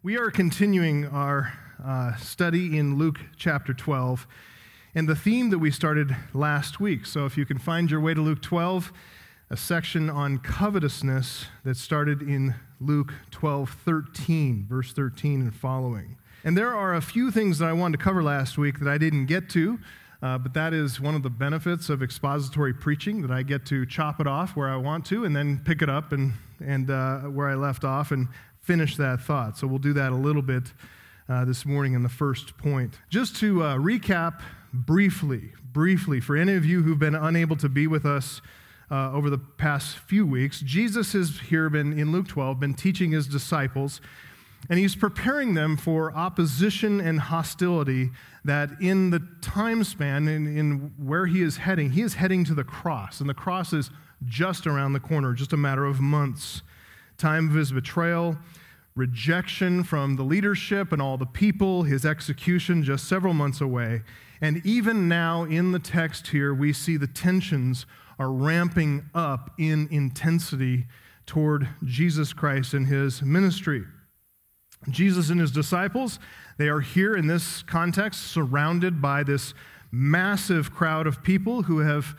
We are continuing our uh, study in Luke chapter 12 and the theme that we started last week. So, if you can find your way to Luke 12, a section on covetousness that started in Luke 12 13, verse 13 and following. And there are a few things that I wanted to cover last week that I didn't get to. Uh, but that is one of the benefits of expository preaching that I get to chop it off where I want to and then pick it up and, and uh, where I left off and finish that thought. So we'll do that a little bit uh, this morning in the first point. Just to uh, recap briefly, briefly, for any of you who've been unable to be with us uh, over the past few weeks, Jesus has here been in Luke 12 been teaching his disciples. And he's preparing them for opposition and hostility that in the time span, in, in where he is heading, he is heading to the cross. And the cross is just around the corner, just a matter of months. Time of his betrayal, rejection from the leadership and all the people, his execution just several months away. And even now in the text here, we see the tensions are ramping up in intensity toward Jesus Christ and his ministry. Jesus and his disciples, they are here in this context surrounded by this massive crowd of people who have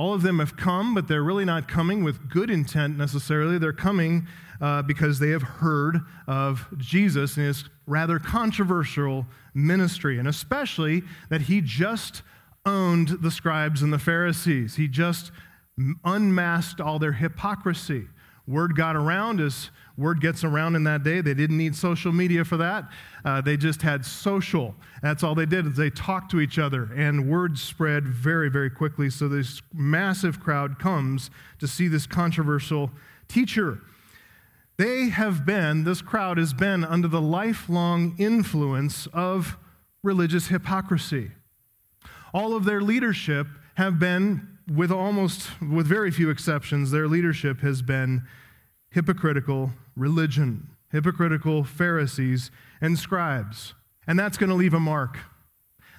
all of them have come, but they're really not coming with good intent necessarily. They're coming uh, because they have heard of Jesus and his rather controversial ministry, and especially that he just owned the scribes and the Pharisees. He just unmasked all their hypocrisy. Word got around as word gets around in that day. They didn't need social media for that. Uh, they just had social. That's all they did is they talked to each other, and word spread very, very quickly. So this massive crowd comes to see this controversial teacher. They have been, this crowd has been under the lifelong influence of religious hypocrisy. All of their leadership have been, with almost, with very few exceptions, their leadership has been hypocritical religion, hypocritical Pharisees and scribes. And that's going to leave a mark.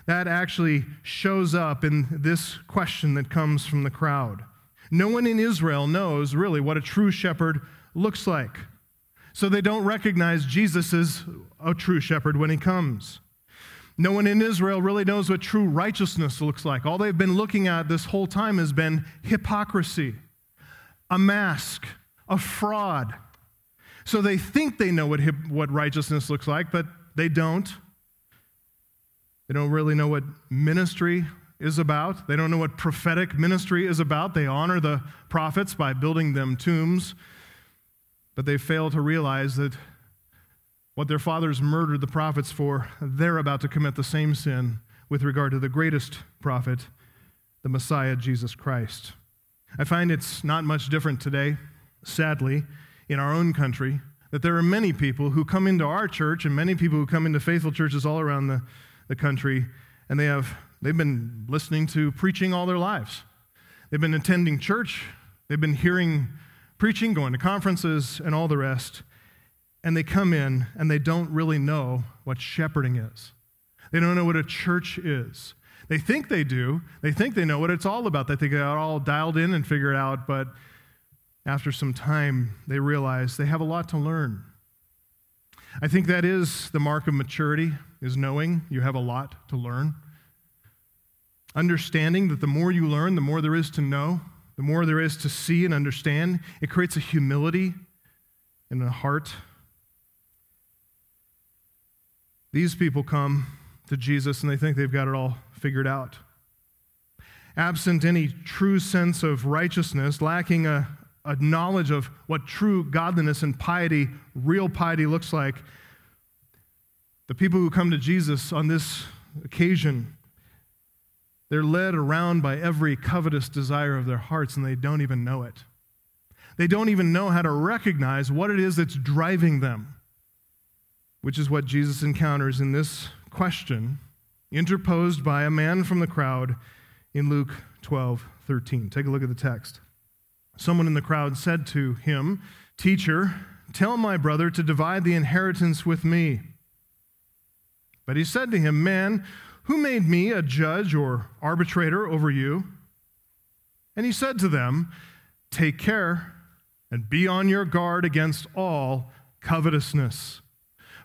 That actually shows up in this question that comes from the crowd. No one in Israel knows really what a true shepherd looks like. So they don't recognize Jesus as a true shepherd when he comes. No one in Israel really knows what true righteousness looks like. All they've been looking at this whole time has been hypocrisy, a mask, a fraud. So they think they know what, what righteousness looks like, but they don't. They don't really know what ministry is about. They don't know what prophetic ministry is about. They honor the prophets by building them tombs but they fail to realize that what their fathers murdered the prophets for, they're about to commit the same sin with regard to the greatest prophet, the Messiah, Jesus Christ. I find it's not much different today, sadly, in our own country, that there are many people who come into our church and many people who come into faithful churches all around the, the country, and they have they've been listening to preaching all their lives. They've been attending church, they've been hearing preaching, going to conferences, and all the rest. And they come in and they don't really know what shepherding is. They don't know what a church is. They think they do. They think they know what it's all about. They think they're all dialed in and figured out, but after some time, they realize they have a lot to learn. I think that is the mark of maturity, is knowing you have a lot to learn. Understanding that the more you learn, the more there is to know the more there is to see and understand. It creates a humility in the heart. These people come to Jesus and they think they've got it all figured out. Absent any true sense of righteousness, lacking a, a knowledge of what true godliness and piety, real piety, looks like, the people who come to Jesus on this occasion they're led around by every covetous desire of their hearts, and they don't even know it. They don't even know how to recognize what it is that's driving them, which is what Jesus encounters in this question, interposed by a man from the crowd in Luke 12 13. Take a look at the text. Someone in the crowd said to him, Teacher, tell my brother to divide the inheritance with me. But he said to him, Man, who made me a judge or arbitrator over you? And he said to them, Take care and be on your guard against all covetousness.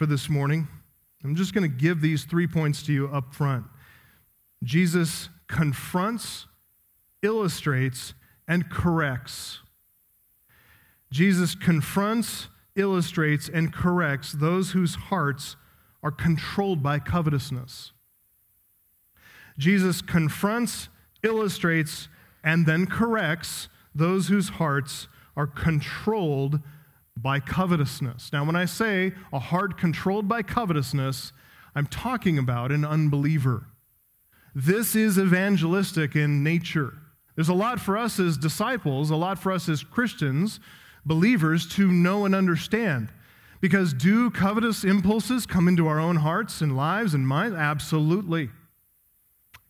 for this morning. I'm just going to give these three points to you up front. Jesus confronts, illustrates, and corrects. Jesus confronts, illustrates, and corrects those whose hearts are controlled by covetousness. Jesus confronts, illustrates, and then corrects those whose hearts are controlled by covetousness. Now, when I say a heart controlled by covetousness, I'm talking about an unbeliever. This is evangelistic in nature. There's a lot for us as disciples, a lot for us as Christians, believers, to know and understand. Because do covetous impulses come into our own hearts and lives and minds? Absolutely.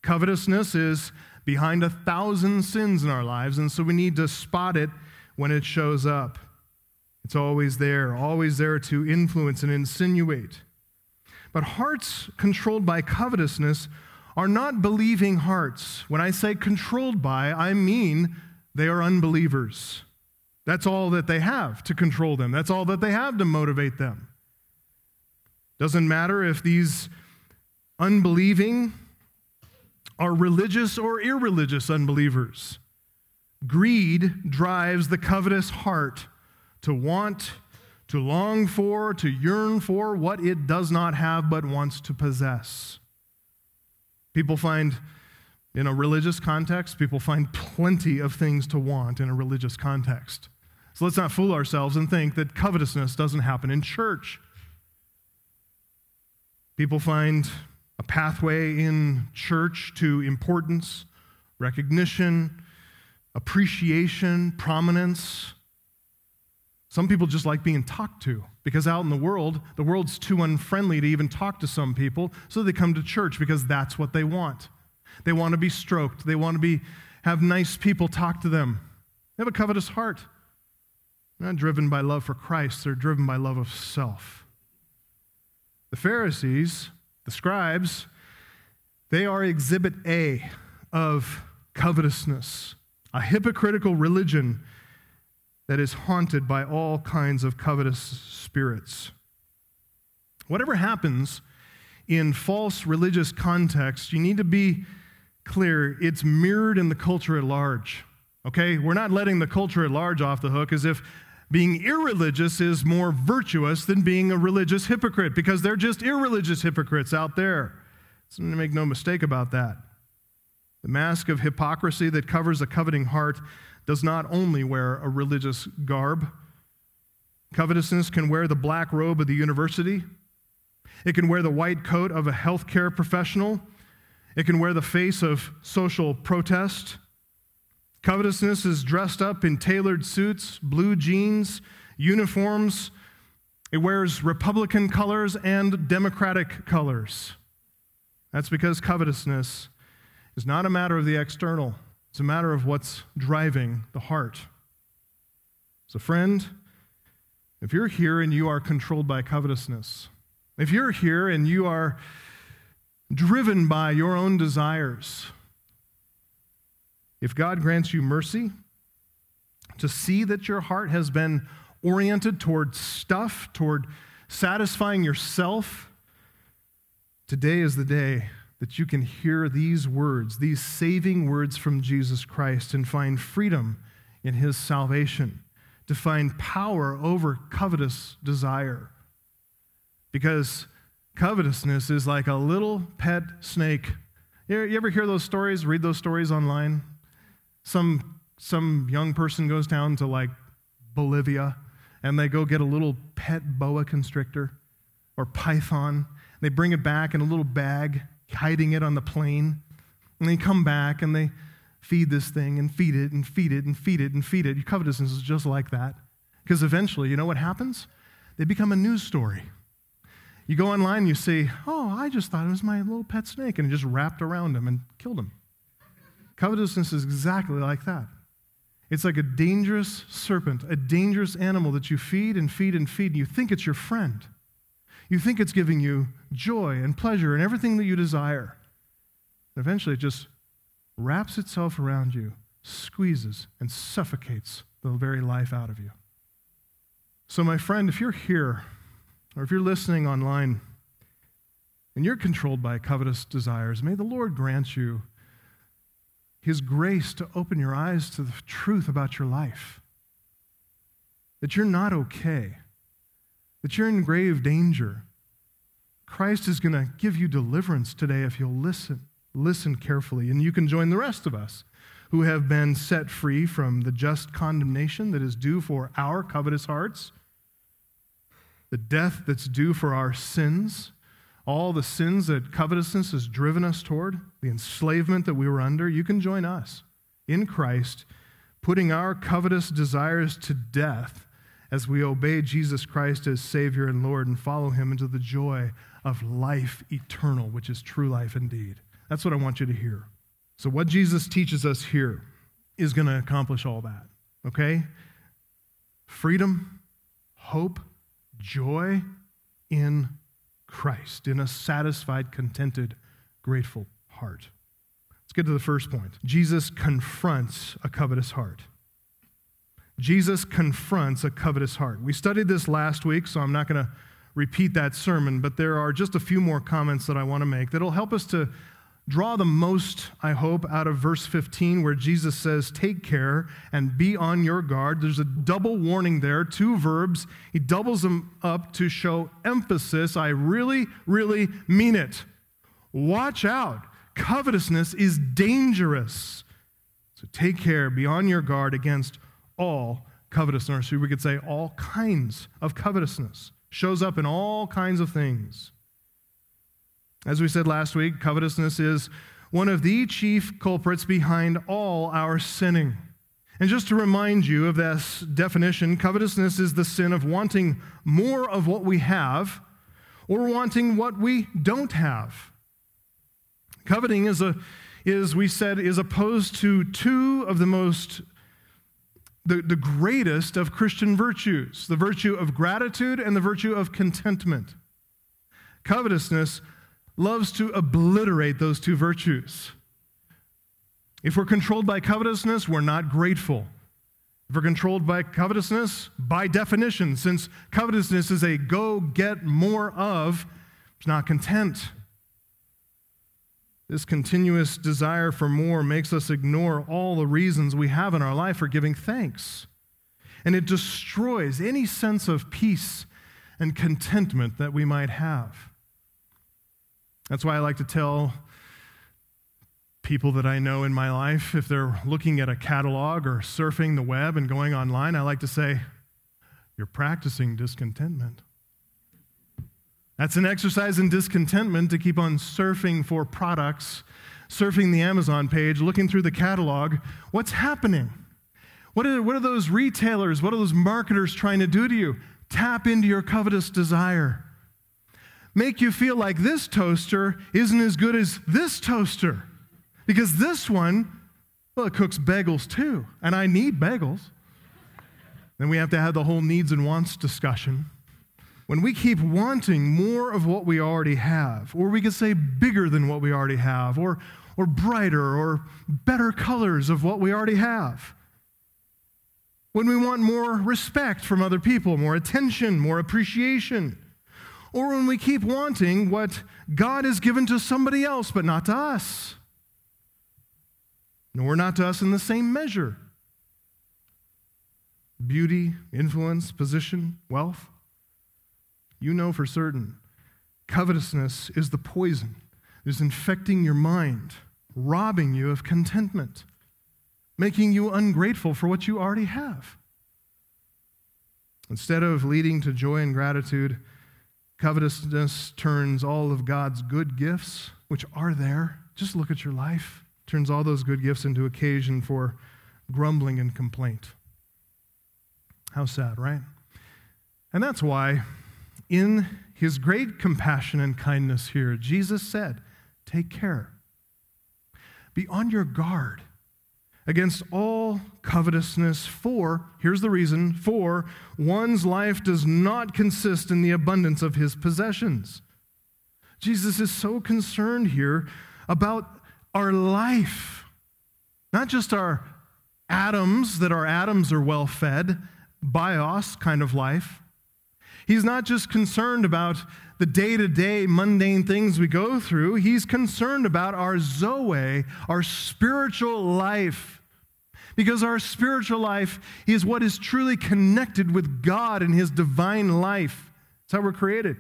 Covetousness is behind a thousand sins in our lives, and so we need to spot it when it shows up. It's always there, always there to influence and insinuate. But hearts controlled by covetousness are not believing hearts. When I say controlled by, I mean they are unbelievers. That's all that they have to control them, that's all that they have to motivate them. Doesn't matter if these unbelieving are religious or irreligious unbelievers. Greed drives the covetous heart to want, to long for, to yearn for what it does not have but wants to possess. People find in a religious context, people find plenty of things to want in a religious context. So let's not fool ourselves and think that covetousness doesn't happen in church. People find a pathway in church to importance, recognition, appreciation, prominence. Some people just like being talked to because out in the world, the world's too unfriendly to even talk to some people, so they come to church because that's what they want. They want to be stroked, they want to be have nice people talk to them. They have a covetous heart. They're not driven by love for Christ, they're driven by love of self. The Pharisees, the scribes, they are exhibit A of covetousness, a hypocritical religion that is haunted by all kinds of covetous spirits. Whatever happens in false religious context, you need to be clear it's mirrored in the culture at large. Okay? We're not letting the culture at large off the hook as if being irreligious is more virtuous than being a religious hypocrite because they're just irreligious hypocrites out there. So make no mistake about that. The mask of hypocrisy that covers a coveting heart does not only wear a religious garb. Covetousness can wear the black robe of the university. It can wear the white coat of a healthcare professional. It can wear the face of social protest. Covetousness is dressed up in tailored suits, blue jeans, uniforms. It wears Republican colors and Democratic colors. That's because covetousness is not a matter of the external, it's a matter of what's driving the heart. So, friend, if you're here and you are controlled by covetousness, if you're here and you are driven by your own desires, if God grants you mercy to see that your heart has been oriented toward stuff, toward satisfying yourself, today is the day that you can hear these words, these saving words from Jesus Christ, and find freedom in his salvation, to find power over covetous desire. Because Covetousness is like a little pet snake. You ever hear those stories, read those stories online? Some, some young person goes down to like Bolivia and they go get a little pet boa constrictor or python. They bring it back in a little bag, hiding it on the plane. And they come back and they feed this thing and feed it and feed it and feed it and feed it. Your covetousness is just like that. Because eventually, you know what happens? They become a news story. You go online and you see, oh, I just thought it was my little pet snake, and it just wrapped around him and killed him. Covetousness is exactly like that. It's like a dangerous serpent, a dangerous animal that you feed and feed and feed, and you think it's your friend. You think it's giving you joy and pleasure and everything that you desire. And eventually, it just wraps itself around you, squeezes, and suffocates the very life out of you. So, my friend, if you're here, or if you're listening online, and you're controlled by covetous desires, may the Lord grant you his grace to open your eyes to the truth about your life. That you're not okay, that you're in grave danger. Christ is going to give you deliverance today if you'll listen. Listen carefully, and you can join the rest of us who have been set free from the just condemnation that is due for our covetous hearts, the death that's due for our sins all the sins that covetousness has driven us toward, the enslavement that we were under, you can join us in Christ, putting our covetous desires to death as we obey Jesus Christ as Savior and Lord and follow Him into the joy of life eternal, which is true life indeed. That's what I want you to hear. So, what Jesus teaches us here is going to accomplish all that, okay? Freedom, hope, joy in Christ in a satisfied, contented, grateful heart. Let's get to the first point. Jesus confronts a covetous heart. Jesus confronts a covetous heart. We studied this last week, so I'm not going to repeat that sermon, but there are just a few more comments that I want to make that'll help us to draw the most, I hope, out of verse 15, where Jesus says, Take care and be on your guard. There's a double warning there, two verbs. He doubles them up to show emphasis. I really, really mean it. Watch out. Covetousness is dangerous. So take care, be on your guard against all covetousness. Or we could say all kinds of covetousness. Shows up in all kinds of things. As we said last week, covetousness is one of the chief culprits behind all our sinning. And just to remind you of this definition, covetousness is the sin of wanting more of what we have or wanting what we don't have. Coveting is a is we said is opposed to two of the most the, the greatest of Christian virtues, the virtue of gratitude and the virtue of contentment. Covetousness loves to obliterate those two virtues. If we're controlled by covetousness, we're not grateful. If we're controlled by covetousness, by definition, since covetousness is a go get more of, it's not content. This continuous desire for more makes us ignore all the reasons we have in our life for giving thanks. And it destroys any sense of peace and contentment that we might have. That's why I like to tell people that I know in my life, if they're looking at a catalog or surfing the web and going online, I like to say, You're practicing discontentment. That's an exercise in discontentment to keep on surfing for products, surfing the Amazon page, looking through the catalog. What's happening? What are, what are those retailers, what are those marketers trying to do to you? Tap into your covetous desire make you feel like this toaster isn't as good as this toaster. Because this one, well, it cooks bagels too, and I need bagels. Then we have to have the whole needs and wants discussion. When we keep wanting more of what we already have, or we could say bigger than what we already have, or, or brighter or better colors of what we already have. When we want more respect from other people, more attention, more appreciation or when we keep wanting what God has given to somebody else, but not to us, nor not to us in the same measure. Beauty, influence, position, wealth. You know for certain. Covetousness is the poison that is infecting your mind, robbing you of contentment, making you ungrateful for what you already have. Instead of leading to joy and gratitude, covetousness turns all of God's good gifts, which are there, just look at your life, turns all those good gifts into occasion for grumbling and complaint. How sad, right? And that's why, in his great compassion and kindness here, Jesus said, Take care. Be on your guard against all covetousness, for, here's the reason, for one's life does not consist in the abundance of his possessions. Jesus is so concerned here about our life, not just our atoms, that our atoms are well fed, bios kind of life. He's not just concerned about the day to day mundane things we go through, he's concerned about our Zoe, our spiritual life. Because our spiritual life is what is truly connected with God and his divine life. That's how we're created.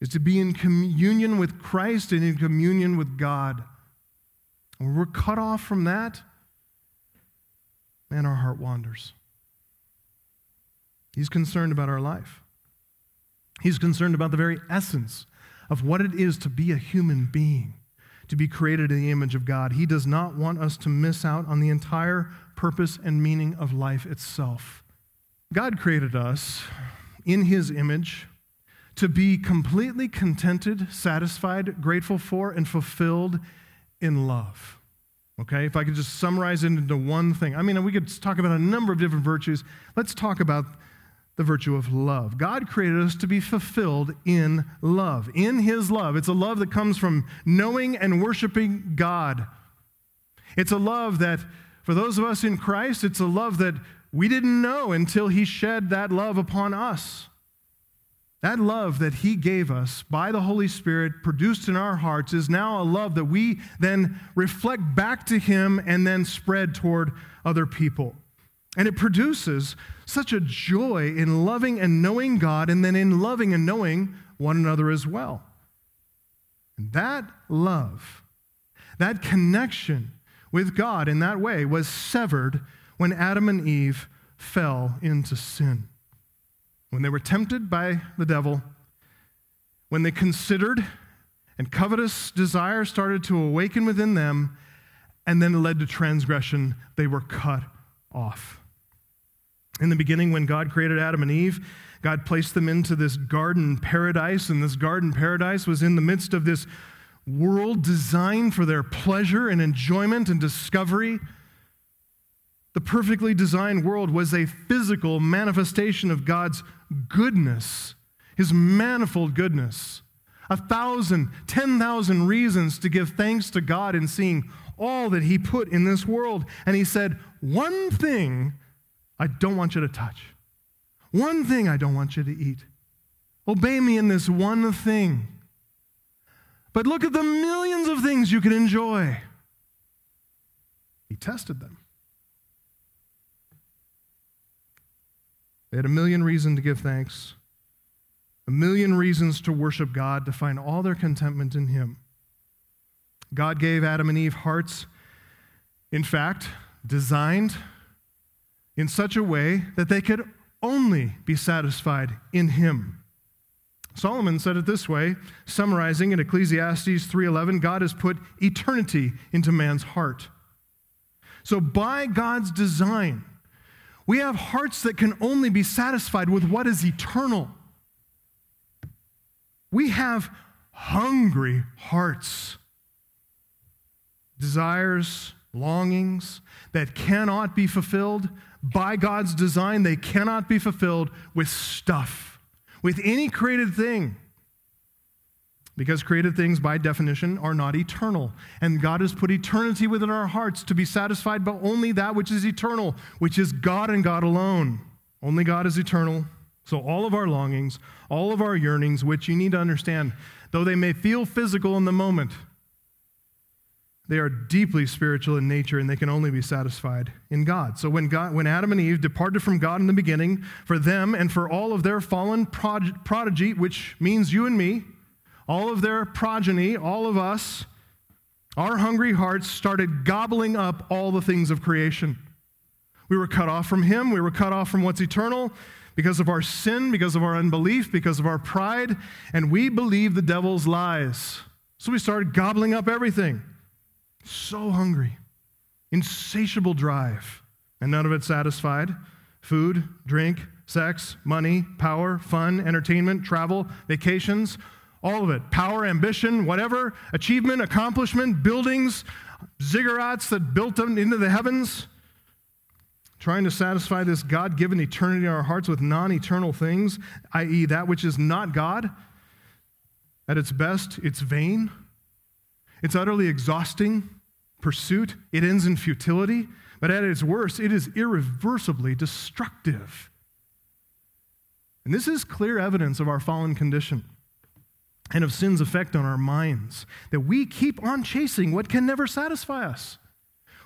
Is to be in communion with Christ and in communion with God. When we're cut off from that, man, our heart wanders. He's concerned about our life. He's concerned about the very essence of what it is to be a human being, to be created in the image of God. He does not want us to miss out on the entire purpose and meaning of life itself. God created us in His image to be completely contented, satisfied, grateful for, and fulfilled in love. Okay, if I could just summarize it into one thing. I mean, we could talk about a number of different virtues. Let's talk about the virtue of love. God created us to be fulfilled in love, in His love. It's a love that comes from knowing and worshiping God. It's a love that, for those of us in Christ, it's a love that we didn't know until He shed that love upon us. That love that He gave us by the Holy Spirit, produced in our hearts, is now a love that we then reflect back to Him and then spread toward other people. And it produces such a joy in loving and knowing God, and then in loving and knowing one another as well. And that love, that connection with God in that way was severed when Adam and Eve fell into sin. When they were tempted by the devil, when they considered and covetous desire started to awaken within them, and then led to transgression, they were cut off. In the beginning, when God created Adam and Eve, God placed them into this garden paradise, and this garden paradise was in the midst of this world designed for their pleasure and enjoyment and discovery. The perfectly designed world was a physical manifestation of God's goodness, His manifold goodness. A thousand, ten thousand reasons to give thanks to God in seeing all that He put in this world. And He said, One thing I don't want you to touch. One thing I don't want you to eat. Obey me in this one thing. But look at the millions of things you can enjoy. He tested them. They had a million reasons to give thanks, a million reasons to worship God, to find all their contentment in Him. God gave Adam and Eve hearts, in fact, designed in such a way that they could only be satisfied in him. Solomon said it this way, summarizing in Ecclesiastes 3:11, God has put eternity into man's heart. So by God's design, we have hearts that can only be satisfied with what is eternal. We have hungry hearts, desires, longings that cannot be fulfilled by God's design, they cannot be fulfilled with stuff, with any created thing. Because created things, by definition, are not eternal. And God has put eternity within our hearts to be satisfied by only that which is eternal, which is God and God alone. Only God is eternal. So, all of our longings, all of our yearnings, which you need to understand, though they may feel physical in the moment, they are deeply spiritual in nature and they can only be satisfied in God. So when, God, when Adam and Eve departed from God in the beginning, for them and for all of their fallen prodigy, which means you and me, all of their progeny, all of us, our hungry hearts started gobbling up all the things of creation. We were cut off from Him, we were cut off from what's eternal because of our sin, because of our unbelief, because of our pride, and we believed the devil's lies. So we started gobbling up everything. So hungry, insatiable drive, and none of it satisfied. Food, drink, sex, money, power, fun, entertainment, travel, vacations, all of it. Power, ambition, whatever, achievement, accomplishment, buildings, ziggurats that built them into the heavens. Trying to satisfy this God given eternity in our hearts with non eternal things, i.e., that which is not God. At its best, it's vain. It's utterly exhausting pursuit. It ends in futility. But at its worst, it is irreversibly destructive. And this is clear evidence of our fallen condition and of sin's effect on our minds that we keep on chasing what can never satisfy us.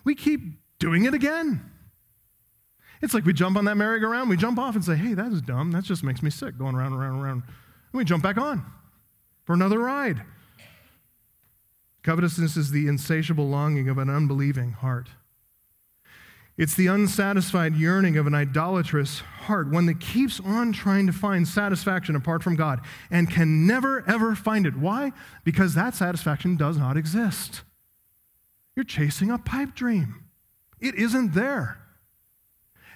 We keep doing it again. It's like we jump on that merry-go-round, we jump off and say, hey, that is dumb. That just makes me sick going around and around and around. And we jump back on for another ride. Covetousness is the insatiable longing of an unbelieving heart. It's the unsatisfied yearning of an idolatrous heart, one that keeps on trying to find satisfaction apart from God and can never, ever find it. Why? Because that satisfaction does not exist. You're chasing a pipe dream, it isn't there.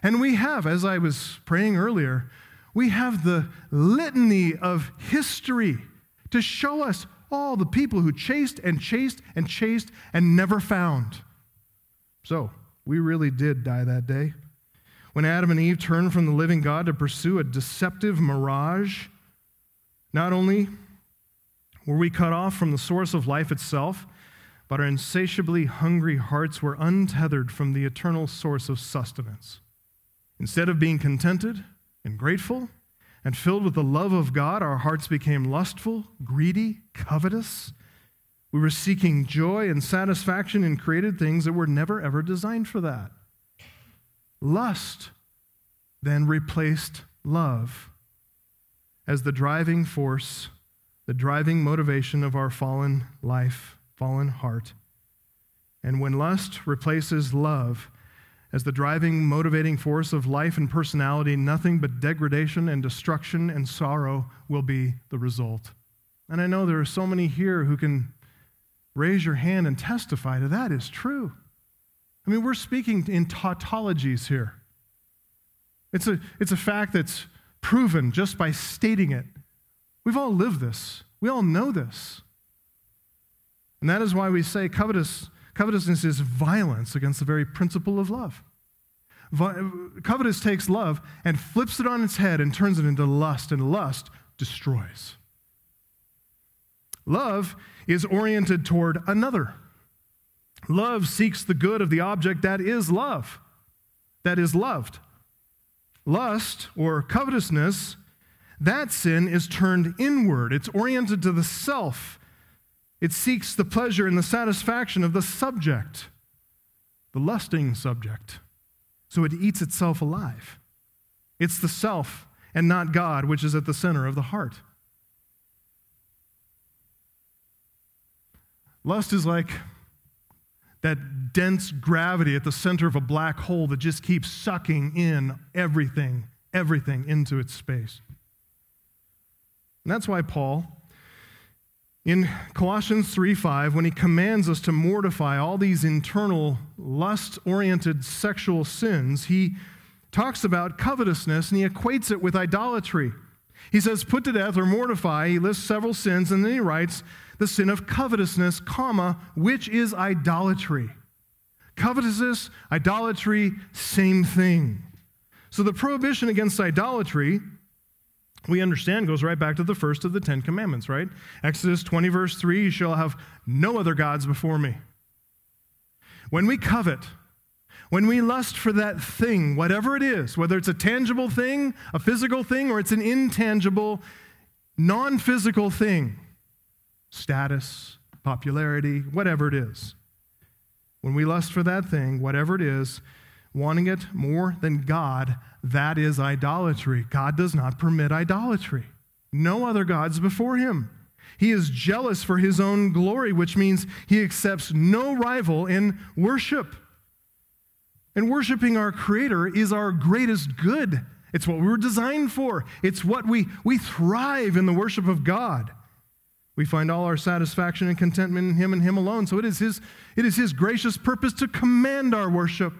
And we have, as I was praying earlier, we have the litany of history to show us all the people who chased and chased and chased and never found. So, we really did die that day. When Adam and Eve turned from the living God to pursue a deceptive mirage, not only were we cut off from the source of life itself, but our insatiably hungry hearts were untethered from the eternal source of sustenance. Instead of being contented and grateful and filled with the love of God, our hearts became lustful, greedy, covetous, we were seeking joy and satisfaction in created things that were never ever designed for that. Lust then replaced love as the driving force, the driving motivation of our fallen life, fallen heart. And when lust replaces love as the driving, motivating force of life and personality, nothing but degradation and destruction and sorrow will be the result. And I know there are so many here who can raise your hand and testify to that is true. I mean, we're speaking in tautologies here. It's a, it's a fact that's proven just by stating it. We've all lived this, we all know this. And that is why we say covetous, covetousness is violence against the very principle of love. Covetous takes love and flips it on its head and turns it into lust, and lust destroys. Love is oriented toward another. Love seeks the good of the object that is love, that is loved. Lust or covetousness, that sin is turned inward. It's oriented to the self. It seeks the pleasure and the satisfaction of the subject, the lusting subject. So it eats itself alive. It's the self and not God which is at the center of the heart. Lust is like that dense gravity at the center of a black hole that just keeps sucking in everything, everything into its space. And that's why Paul, in Colossians 3 5, when he commands us to mortify all these internal lust oriented sexual sins, he talks about covetousness and he equates it with idolatry. He says, put to death or mortify. He lists several sins, and then he writes, the sin of covetousness, comma, which is idolatry. Covetousness, idolatry, same thing. So the prohibition against idolatry, we understand, goes right back to the first of the Ten Commandments, right? Exodus 20, verse 3 You shall have no other gods before me. When we covet, when we lust for that thing, whatever it is, whether it's a tangible thing, a physical thing, or it's an intangible, non physical thing, status, popularity, whatever it is. When we lust for that thing, whatever it is, wanting it more than God, that is idolatry. God does not permit idolatry. No other gods before him. He is jealous for his own glory, which means he accepts no rival in worship. And worshiping our Creator is our greatest good. It's what we were designed for. It's what we, we thrive in the worship of God. We find all our satisfaction and contentment in Him and Him alone. So it is His, it is His gracious purpose to command our worship,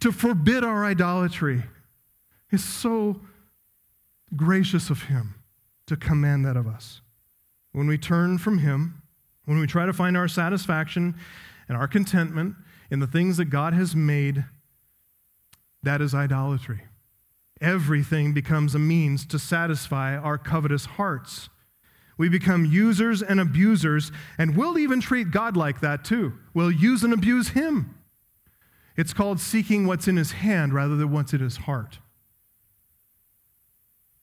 to forbid our idolatry. It's so gracious of Him to command that of us. When we turn from Him, when we try to find our satisfaction and our contentment in the things that God has made, that is idolatry. Everything becomes a means to satisfy our covetous hearts. We become users and abusers, and we'll even treat God like that too. We'll use and abuse Him. It's called seeking what's in His hand rather than what's in His heart.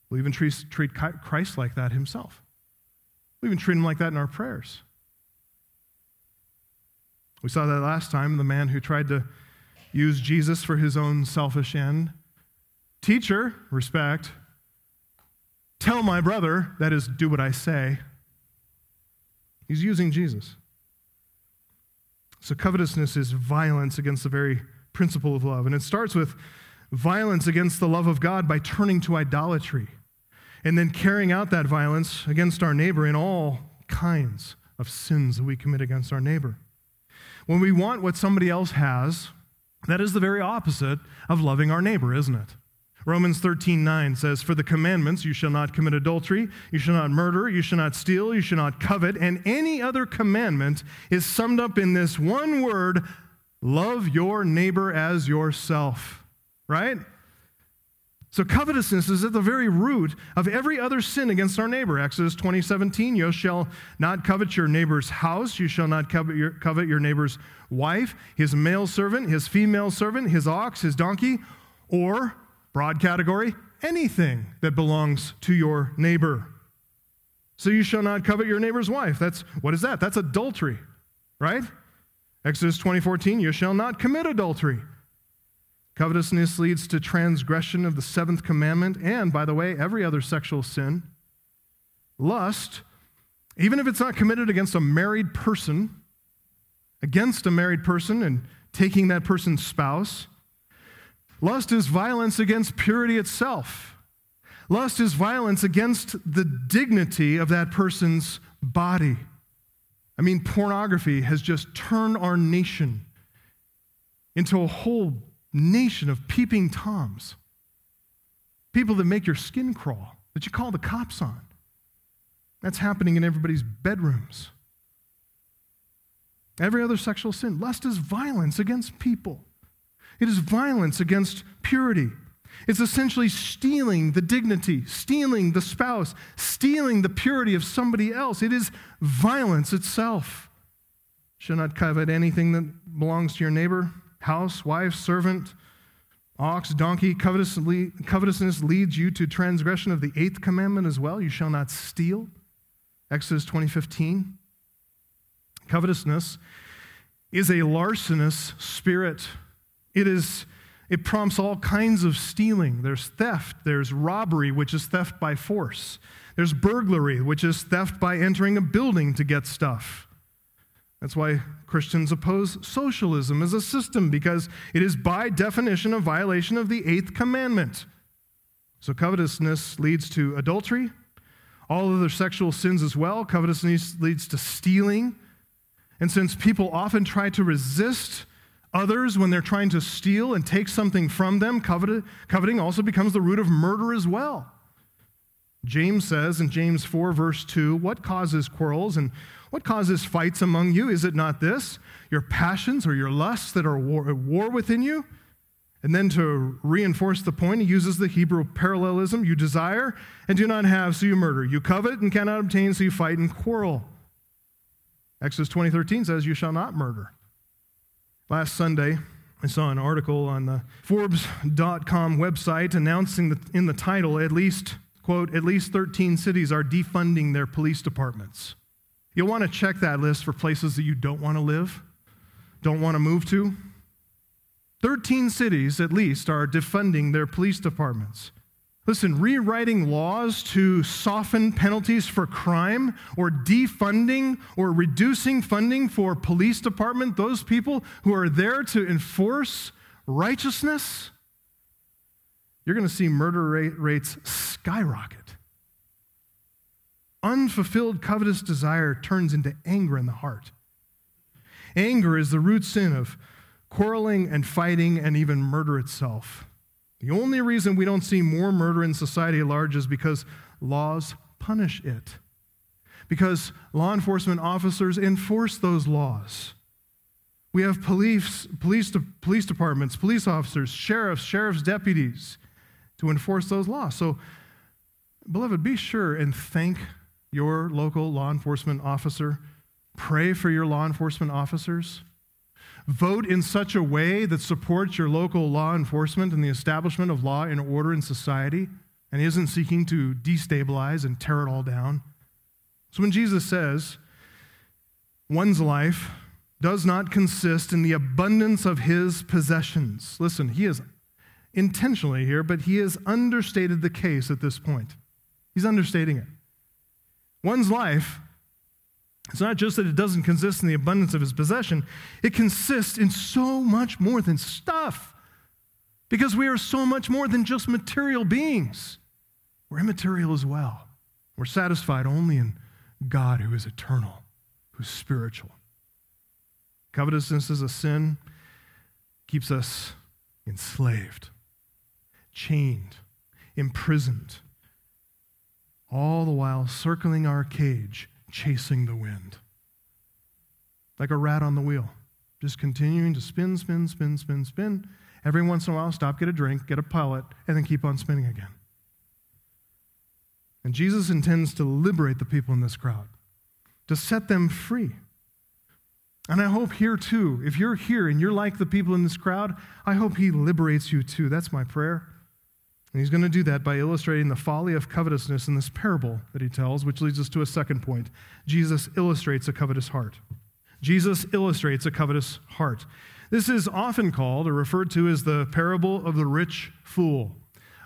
We'll even treat, treat Christ like that Himself. We even treat Him like that in our prayers. We saw that last time, the man who tried to use Jesus for his own selfish end. Teacher, respect. Tell my brother, that is, do what I say. He's using Jesus. So, covetousness is violence against the very principle of love. And it starts with violence against the love of God by turning to idolatry and then carrying out that violence against our neighbor in all kinds of sins that we commit against our neighbor. When we want what somebody else has, that is the very opposite of loving our neighbor, isn't it? Romans 13, 9 says, For the commandments, you shall not commit adultery, you shall not murder, you shall not steal, you shall not covet, and any other commandment is summed up in this one word love your neighbor as yourself. Right? So covetousness is at the very root of every other sin against our neighbor. Exodus 20, 17, you shall not covet your neighbor's house, you shall not covet your, covet your neighbor's wife, his male servant, his female servant, his ox, his donkey, or Broad category, anything that belongs to your neighbor. So you shall not covet your neighbor's wife. That's what is that? That's adultery, right? Exodus 20:14, you shall not commit adultery. Covetousness leads to transgression of the seventh commandment, and by the way, every other sexual sin. Lust, even if it's not committed against a married person, against a married person and taking that person's spouse, Lust is violence against purity itself. Lust is violence against the dignity of that person's body. I mean, pornography has just turned our nation into a whole nation of peeping toms. People that make your skin crawl, that you call the cops on. That's happening in everybody's bedrooms. Every other sexual sin. Lust is violence against people. It is violence against purity. It's essentially stealing the dignity, stealing the spouse, stealing the purity of somebody else. It is violence itself. Shall not covet anything that belongs to your neighbor house, wife, servant, ox, donkey. Covetousness leads you to transgression of the eighth commandment as well. You shall not steal. Exodus 20:15. Covetousness is a larcenous spirit. It is it prompts all kinds of stealing. There's theft, there's robbery, which is theft by force. There's burglary, which is theft by entering a building to get stuff. That's why Christians oppose socialism as a system, because it is by definition a violation of the eighth commandment. So, covetousness leads to adultery, all other sexual sins as well. Covetousness leads to stealing. And since people often try to resist Others, when they're trying to steal and take something from them, coveting also becomes the root of murder as well. James says in James 4, verse 2, What causes quarrels and what causes fights among you? Is it not this? Your passions or your lusts that are war, at war within you? And then to reinforce the point, he uses the Hebrew parallelism you desire and do not have, so you murder. You covet and cannot obtain, so you fight and quarrel. Exodus 20:13 says, You shall not murder. Last Sunday, I saw an article on the Forbes.com website announcing in the title, at least, quote, at least 13 cities are defunding their police departments. You'll want to check that list for places that you don't want to live, don't want to move to. 13 cities, at least, are defunding their police departments. Listen, rewriting laws to soften penalties for crime or defunding or reducing funding for police department, those people who are there to enforce righteousness, you're going to see murder rate rates skyrocket. Unfulfilled covetous desire turns into anger in the heart. Anger is the root sin of quarreling and fighting and even murder itself. The only reason we don't see more murder in society at large is because laws punish it. Because law enforcement officers enforce those laws. We have police, police, police departments, police officers, sheriffs, sheriff's deputies to enforce those laws. So, beloved, be sure and thank your local law enforcement officer. Pray for your law enforcement officers. Vote in such a way that supports your local law enforcement and the establishment of law and order in society and isn't seeking to destabilize and tear it all down. So when Jesus says, one's life does not consist in the abundance of his possessions, listen, he is intentionally here, but he has understated the case at this point. He's understating it. One's life it's not just that it doesn't consist in the abundance of his possession, it consists in so much more than stuff. Because we are so much more than just material beings. We're immaterial as well. We're satisfied only in God who is eternal, who's spiritual. Covetousness is a sin, keeps us enslaved, chained, imprisoned, all the while circling our cage chasing the wind. Like a rat on the wheel, just continuing to spin, spin, spin, spin, spin. Every once in a while, stop, get a drink, get a pellet, and then keep on spinning again. And Jesus intends to liberate the people in this crowd, to set them free. And I hope here too, if you're here and you're like the people in this crowd, I hope He liberates you too. That's my prayer. And he's going to do that by illustrating the folly of covetousness in this parable that he tells, which leads us to a second point. Jesus illustrates a covetous heart. Jesus illustrates a covetous heart. This is often called or referred to as the parable of the rich fool.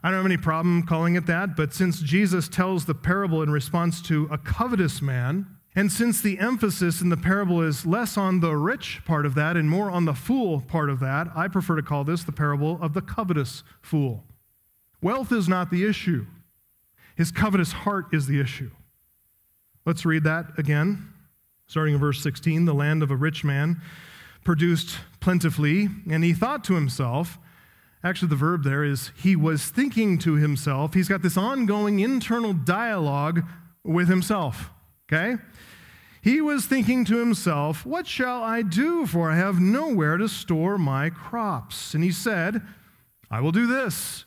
I don't have any problem calling it that, but since Jesus tells the parable in response to a covetous man, and since the emphasis in the parable is less on the rich part of that and more on the fool part of that, I prefer to call this the parable of the covetous fool. Wealth is not the issue, his covetous heart is the issue. Let's read that again, starting in verse 16. The land of a rich man produced plentifully, and he thought to himself, Actually, the verb there is he was thinking to himself. He's got this ongoing internal dialogue with himself. Okay? He was thinking to himself, What shall I do? For I have nowhere to store my crops. And he said, I will do this.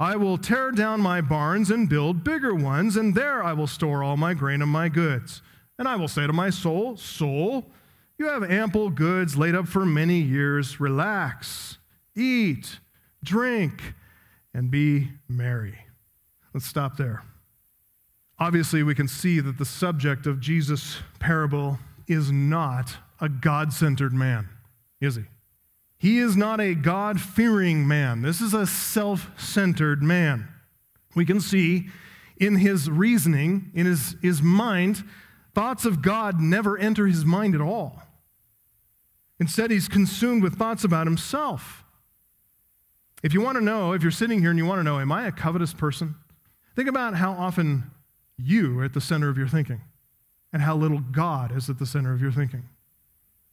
I will tear down my barns and build bigger ones, and there I will store all my grain and my goods. And I will say to my soul, Soul, you have ample goods laid up for many years. Relax, eat, drink, and be merry. Let's stop there. Obviously, we can see that the subject of Jesus' parable is not a God centered man, is he? He is not a God fearing man. This is a self centered man. We can see in his reasoning, in his, his mind, thoughts of God never enter his mind at all. Instead, he's consumed with thoughts about himself. If you want to know, if you're sitting here and you want to know, am I a covetous person? Think about how often you are at the center of your thinking and how little God is at the center of your thinking.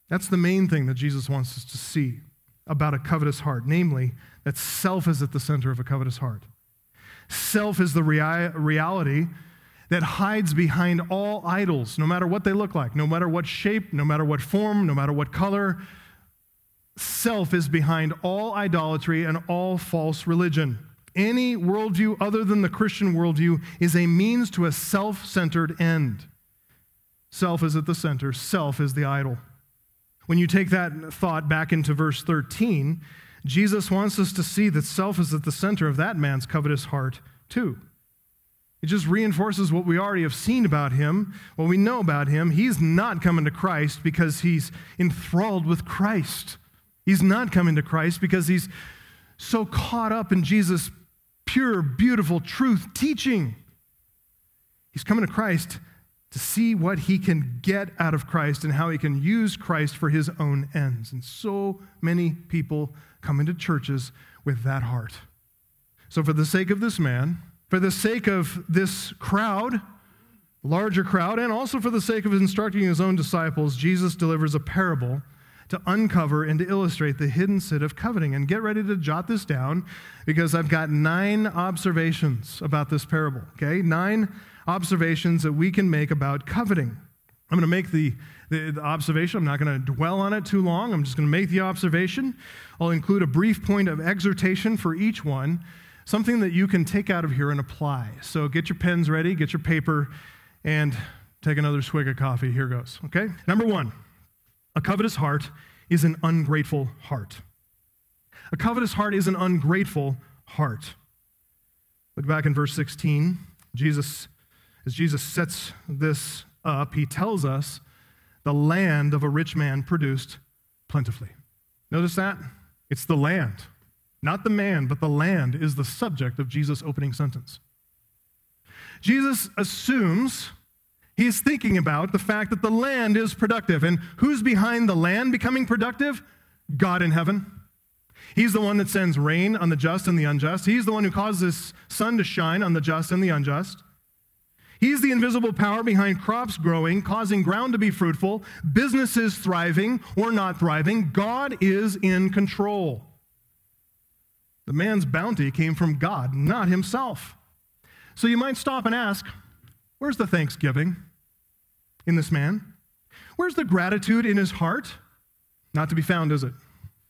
That's the main thing that Jesus wants us to see about a covetous heart, namely, that self is at the center of a covetous heart. Self is the rea- reality that hides behind all idols, no matter what they look like, no matter what shape, no matter what form, no matter what color. Self is behind all idolatry and all false religion. Any worldview other than the Christian worldview is a means to a self centered end. Self is at the center, self is the idol. When you take that thought back into verse 13, Jesus wants us to see that self is at the center of that man's covetous heart, too. It just reinforces what we already have seen about him, what we know about him. He's not coming to Christ because he's enthralled with Christ. He's not coming to Christ because he's so caught up in Jesus' pure, beautiful truth teaching. He's coming to Christ to see what he can get out of Christ and how he can use Christ for his own ends. And so many people come into churches with that heart. So, for the sake of this man, for the sake of this crowd, larger crowd, and also for the sake of instructing his own disciples, Jesus delivers a parable to uncover and to illustrate the hidden sin of coveting. And get ready to jot this down because I've got nine observations about this parable, okay? Nine observations that we can make about coveting. I'm going to make the, the, the, observation. I'm not going to dwell on it too long. I'm just going to make the observation. I'll include a brief point of exhortation for each one, something that you can take out of here and apply. So get your pens ready, get your paper, and take another swig of coffee. Here goes, okay? Number one a covetous heart is an ungrateful heart. A covetous heart is an ungrateful heart. Look back in verse 16. Jesus, as Jesus sets this up, he tells us the land of a rich man produced plentifully. Notice that? It's the land. Not the man, but the land is the subject of Jesus' opening sentence. Jesus assumes He's thinking about the fact that the land is productive. And who's behind the land becoming productive? God in heaven. He's the one that sends rain on the just and the unjust. He's the one who causes sun to shine on the just and the unjust. He's the invisible power behind crops growing, causing ground to be fruitful, businesses thriving or not thriving. God is in control. The man's bounty came from God, not himself. So you might stop and ask, Where's the thanksgiving in this man? Where's the gratitude in his heart? Not to be found, is it?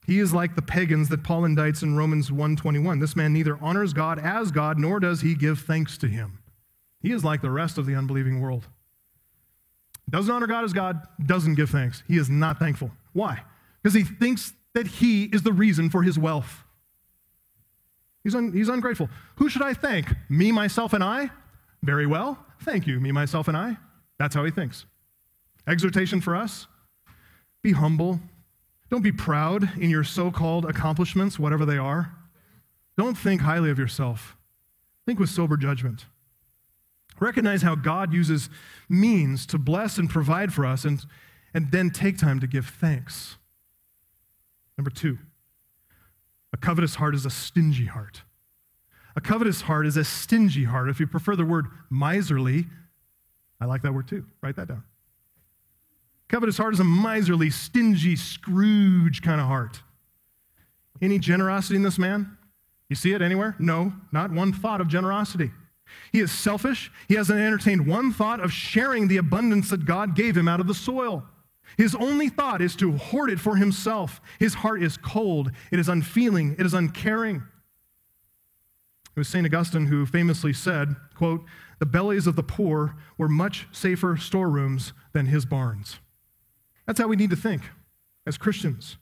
He is like the pagans that Paul indicts in Romans 1:21. This man neither honors God as God nor does he give thanks to him. He is like the rest of the unbelieving world. Doesn't honor God as God, doesn't give thanks. He is not thankful. Why? Because he thinks that he is the reason for his wealth. He's, un- he's ungrateful. Who should I thank? Me, myself, and I? Very well. Thank you, me, myself, and I. That's how he thinks. Exhortation for us be humble. Don't be proud in your so called accomplishments, whatever they are. Don't think highly of yourself. Think with sober judgment. Recognize how God uses means to bless and provide for us, and, and then take time to give thanks. Number two, a covetous heart is a stingy heart. A covetous heart is a stingy heart. If you prefer the word miserly, I like that word too. Write that down. Covetous heart is a miserly, stingy, Scrooge kind of heart. Any generosity in this man? You see it anywhere? No, not one thought of generosity. He is selfish. He hasn't entertained one thought of sharing the abundance that God gave him out of the soil. His only thought is to hoard it for himself. His heart is cold, it is unfeeling, it is uncaring. It was St. Augustine who famously said, quote, the bellies of the poor were much safer storerooms than his barns. That's how we need to think as Christians.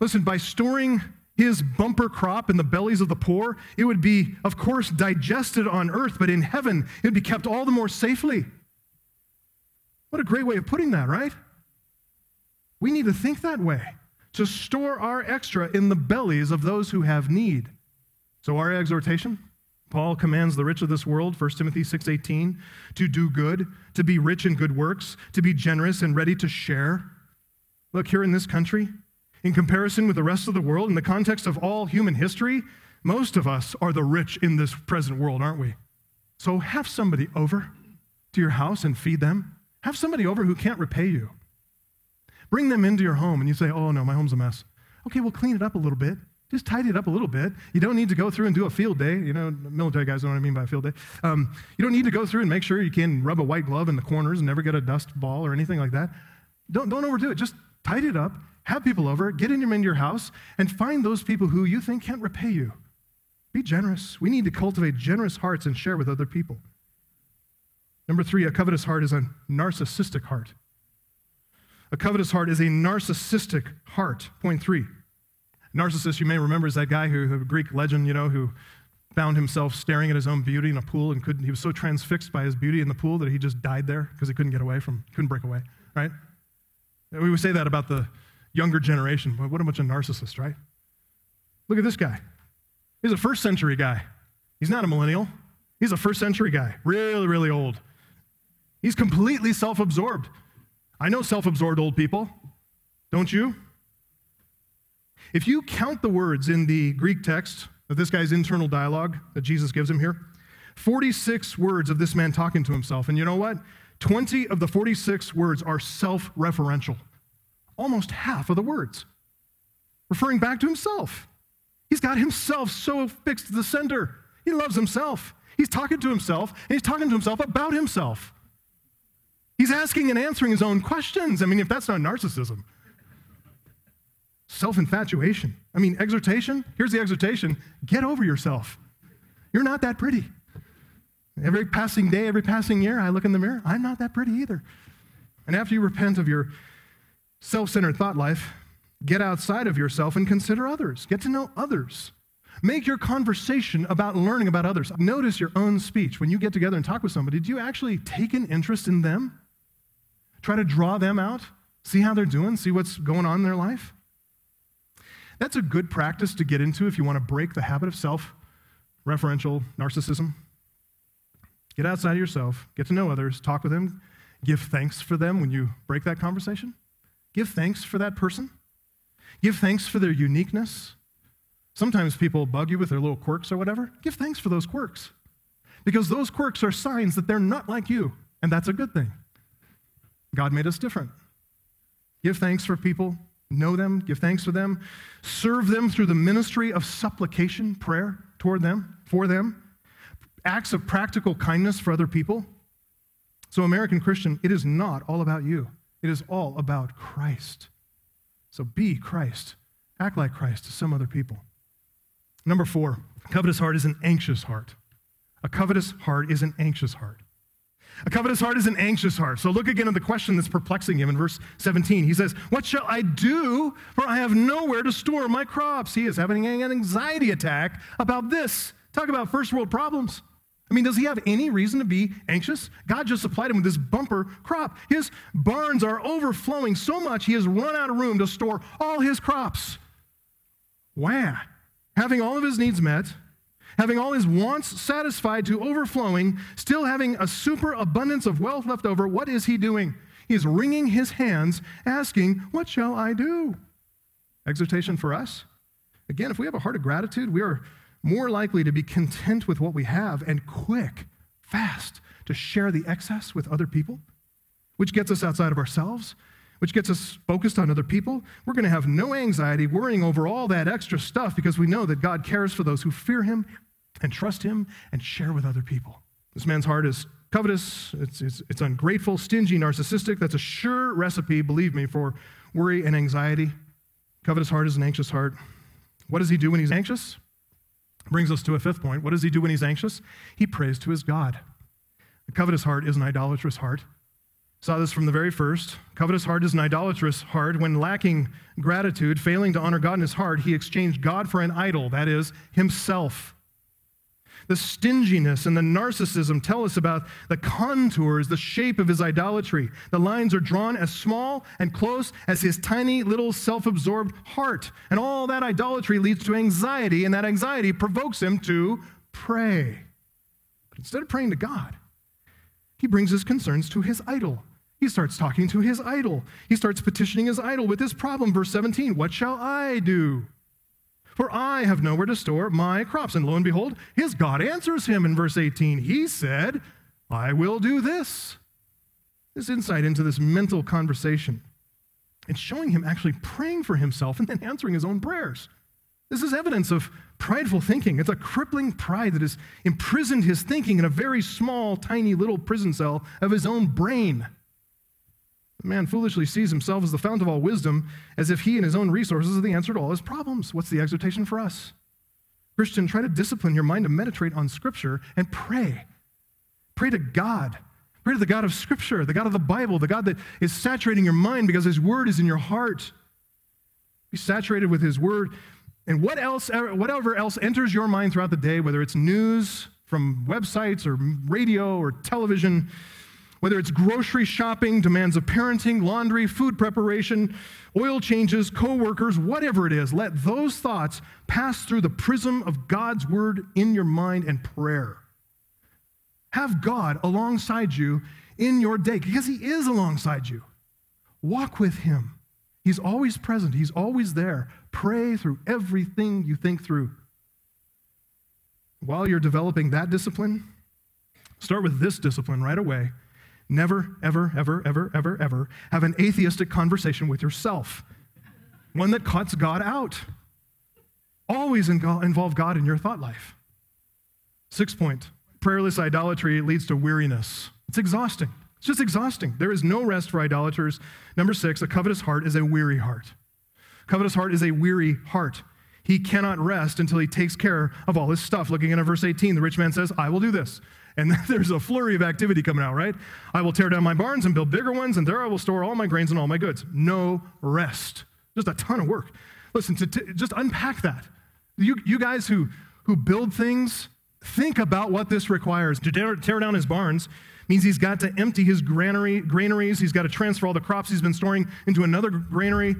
Listen, by storing his bumper crop in the bellies of the poor, it would be, of course, digested on earth, but in heaven, it would be kept all the more safely. What a great way of putting that, right? We need to think that way, to store our extra in the bellies of those who have need. So our exhortation, Paul commands the rich of this world, 1 Timothy 6:18, to do good, to be rich in good works, to be generous and ready to share. Look, here in this country, in comparison with the rest of the world, in the context of all human history, most of us are the rich in this present world, aren't we? So have somebody over to your house and feed them. Have somebody over who can't repay you. Bring them into your home and you say, Oh, no, my home's a mess. Okay, we'll clean it up a little bit. Just tidy it up a little bit. You don't need to go through and do a field day. You know, military guys know what I mean by a field day. Um, you don't need to go through and make sure you can rub a white glove in the corners and never get a dust ball or anything like that. Don't, don't overdo it. Just tidy it up, have people over, get them into your house, and find those people who you think can't repay you. Be generous. We need to cultivate generous hearts and share with other people. Number three, a covetous heart is a narcissistic heart. A covetous heart is a narcissistic heart. Point three. Narcissist, you may remember, is that guy who, the Greek legend, you know, who found himself staring at his own beauty in a pool and couldn't, he was so transfixed by his beauty in the pool that he just died there because he couldn't get away from, couldn't break away, right? We would say that about the younger generation, but what a bunch of narcissists, right? Look at this guy. He's a first century guy. He's not a millennial. He's a first century guy, really, really old. He's completely self absorbed. I know self absorbed old people, don't you? If you count the words in the Greek text of this guy's internal dialogue that Jesus gives him here, 46 words of this man talking to himself. And you know what? 20 of the 46 words are self referential. Almost half of the words referring back to himself. He's got himself so fixed to the center. He loves himself. He's talking to himself, and he's talking to himself about himself. He's asking and answering his own questions. I mean, if that's not narcissism, self infatuation. I mean, exhortation. Here's the exhortation get over yourself. You're not that pretty. Every passing day, every passing year, I look in the mirror, I'm not that pretty either. And after you repent of your self centered thought life, get outside of yourself and consider others. Get to know others. Make your conversation about learning about others. Notice your own speech. When you get together and talk with somebody, do you actually take an interest in them? Try to draw them out? See how they're doing? See what's going on in their life? That's a good practice to get into if you want to break the habit of self referential narcissism. Get outside of yourself, get to know others, talk with them, give thanks for them when you break that conversation. Give thanks for that person. Give thanks for their uniqueness. Sometimes people bug you with their little quirks or whatever. Give thanks for those quirks because those quirks are signs that they're not like you, and that's a good thing. God made us different. Give thanks for people, know them, give thanks for them, serve them through the ministry of supplication, prayer toward them, for them, acts of practical kindness for other people. So, American Christian, it is not all about you, it is all about Christ. So, be Christ, act like Christ to some other people. Number four, a covetous heart is an anxious heart. A covetous heart is an anxious heart. A covetous heart is an anxious heart. So look again at the question that's perplexing him in verse 17. He says, What shall I do? For I have nowhere to store my crops. He is having an anxiety attack about this. Talk about first world problems. I mean, does he have any reason to be anxious? God just supplied him with this bumper crop. His barns are overflowing so much he has run out of room to store all his crops. Wow having all of his needs met, having all his wants satisfied to overflowing, still having a superabundance of wealth left over, what is he doing? He's wringing his hands, asking, What shall I do? Exhortation for us. Again, if we have a heart of gratitude, we are more likely to be content with what we have and quick, fast to share the excess with other people, which gets us outside of ourselves which gets us focused on other people. We're going to have no anxiety worrying over all that extra stuff because we know that God cares for those who fear Him and trust Him and share with other people. This man's heart is covetous, it's, it's, it's ungrateful, stingy, narcissistic. That's a sure recipe, believe me, for worry and anxiety. Covetous heart is an anxious heart. What does he do when he's anxious? Brings us to a fifth point. What does he do when he's anxious? He prays to his God. A covetous heart is an idolatrous heart. Saw this from the very first. Covetous heart is an idolatrous heart. When lacking gratitude, failing to honor God in his heart, he exchanged God for an idol, that is, himself. The stinginess and the narcissism tell us about the contours, the shape of his idolatry. The lines are drawn as small and close as his tiny little self absorbed heart. And all that idolatry leads to anxiety, and that anxiety provokes him to pray. But instead of praying to God, he brings his concerns to his idol. He starts talking to his idol. He starts petitioning his idol with this problem. Verse 17 What shall I do? For I have nowhere to store my crops. And lo and behold, his God answers him in verse 18. He said, I will do this. This insight into this mental conversation. It's showing him actually praying for himself and then answering his own prayers. This is evidence of prideful thinking. It's a crippling pride that has imprisoned his thinking in a very small, tiny little prison cell of his own brain. Man foolishly sees himself as the fount of all wisdom, as if he and his own resources are the answer to all his problems. What's the exhortation for us? Christian, try to discipline your mind to meditate on Scripture and pray. Pray to God. Pray to the God of Scripture, the God of the Bible, the God that is saturating your mind because His Word is in your heart. Be saturated with His Word. And what else, whatever else enters your mind throughout the day, whether it's news from websites or radio or television, Whether it's grocery shopping, demands of parenting, laundry, food preparation, oil changes, co-workers, whatever it is, let those thoughts pass through the prism of God's word in your mind and prayer. Have God alongside you in your day because he is alongside you. Walk with him. He's always present, he's always there. Pray through everything you think through. While you're developing that discipline, start with this discipline right away. Never, ever, ever, ever, ever, ever have an atheistic conversation with yourself, one that cuts God out. Always involve God in your thought life. Sixth point prayerless idolatry leads to weariness. It's exhausting. It's just exhausting. There is no rest for idolaters. Number six, a covetous heart is a weary heart. Covetous heart is a weary heart. He cannot rest until he takes care of all his stuff. Looking at verse 18, the rich man says, I will do this. And there's a flurry of activity coming out, right? I will tear down my barns and build bigger ones, and there I will store all my grains and all my goods. No rest. Just a ton of work. Listen, to, to just unpack that. You, you guys who, who build things, think about what this requires. To tear, tear down his barns means he's got to empty his granary, granaries. He's got to transfer all the crops he's been storing into another granary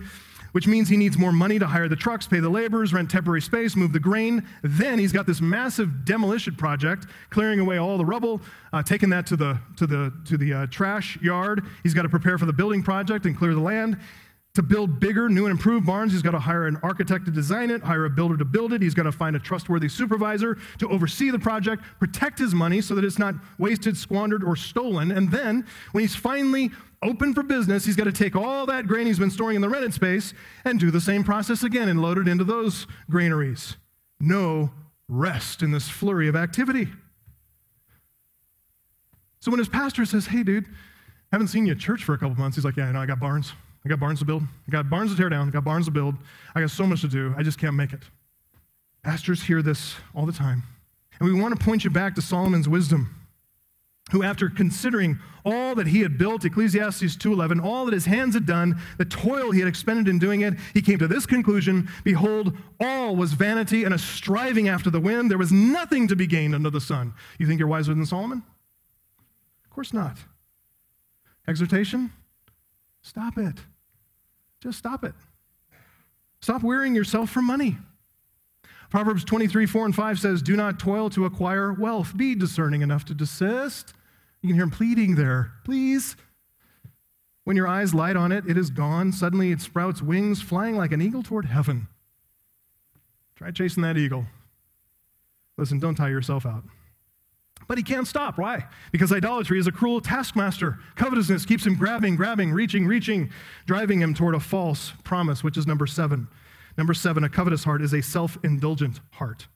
which means he needs more money to hire the trucks, pay the laborers, rent temporary space, move the grain. Then he's got this massive demolition project, clearing away all the rubble, uh, taking that to the, to the, to the uh, trash yard. He's got to prepare for the building project and clear the land. To build bigger, new and improved barns, he's got to hire an architect to design it, hire a builder to build it. He's got to find a trustworthy supervisor to oversee the project, protect his money so that it's not wasted, squandered, or stolen. And then, when he's finally open for business, he's got to take all that grain he's been storing in the rented space and do the same process again and load it into those granaries. No rest in this flurry of activity. So when his pastor says, Hey, dude, haven't seen you at church for a couple months, he's like, Yeah, I know, I got barns. I got barns to build. I got barns to tear down. I got barns to build. I got so much to do. I just can't make it. Pastors hear this all the time. And we want to point you back to Solomon's wisdom, who, after considering all that he had built, Ecclesiastes 2:11, all that his hands had done, the toil he had expended in doing it, he came to this conclusion: Behold, all was vanity and a striving after the wind. There was nothing to be gained under the sun. You think you're wiser than Solomon? Of course not. Exhortation? Stop it. Just stop it. Stop wearying yourself for money. Proverbs 23, 4 and 5 says, Do not toil to acquire wealth. Be discerning enough to desist. You can hear him pleading there. Please. When your eyes light on it, it is gone. Suddenly it sprouts wings, flying like an eagle toward heaven. Try chasing that eagle. Listen, don't tire yourself out. But he can't stop. Why? Because idolatry is a cruel taskmaster. Covetousness keeps him grabbing, grabbing, reaching, reaching, driving him toward a false promise, which is number seven. Number seven, a covetous heart is a self indulgent heart.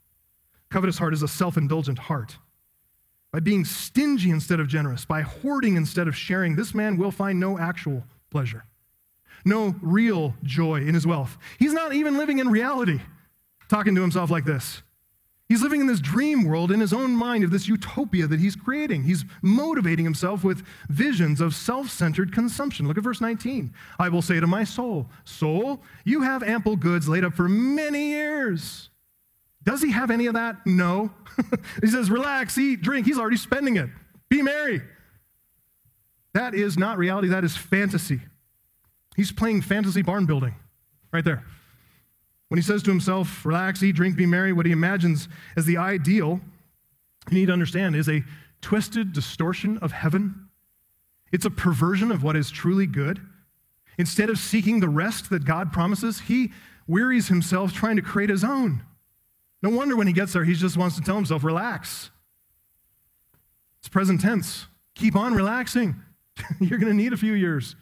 Covetous heart is a self indulgent heart. By being stingy instead of generous, by hoarding instead of sharing, this man will find no actual pleasure, no real joy in his wealth. He's not even living in reality, talking to himself like this. He's living in this dream world in his own mind of this utopia that he's creating. He's motivating himself with visions of self centered consumption. Look at verse 19. I will say to my soul, Soul, you have ample goods laid up for many years. Does he have any of that? No. he says, Relax, eat, drink. He's already spending it. Be merry. That is not reality, that is fantasy. He's playing fantasy barn building right there. When he says to himself, relax, eat, drink, be merry, what he imagines as the ideal, you need to understand, is a twisted distortion of heaven. It's a perversion of what is truly good. Instead of seeking the rest that God promises, he wearies himself trying to create his own. No wonder when he gets there, he just wants to tell himself, relax. It's present tense. Keep on relaxing. You're going to need a few years.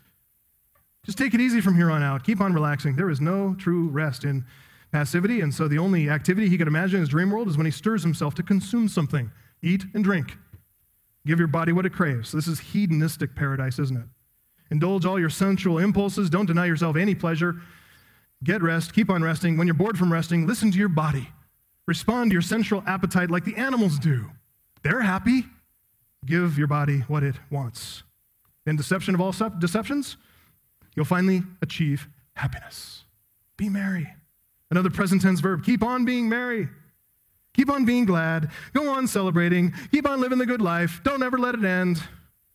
Just take it easy from here on out. Keep on relaxing. There is no true rest in passivity, and so the only activity he could imagine in his dream world is when he stirs himself to consume something eat and drink. Give your body what it craves. This is hedonistic paradise, isn't it? Indulge all your sensual impulses. Don't deny yourself any pleasure. Get rest. Keep on resting. When you're bored from resting, listen to your body. Respond to your sensual appetite like the animals do. They're happy. Give your body what it wants. In deception of all deceptions, you'll finally achieve happiness. Be merry. Another present tense verb keep on being merry. Keep on being glad. Go on celebrating. Keep on living the good life. Don't ever let it end.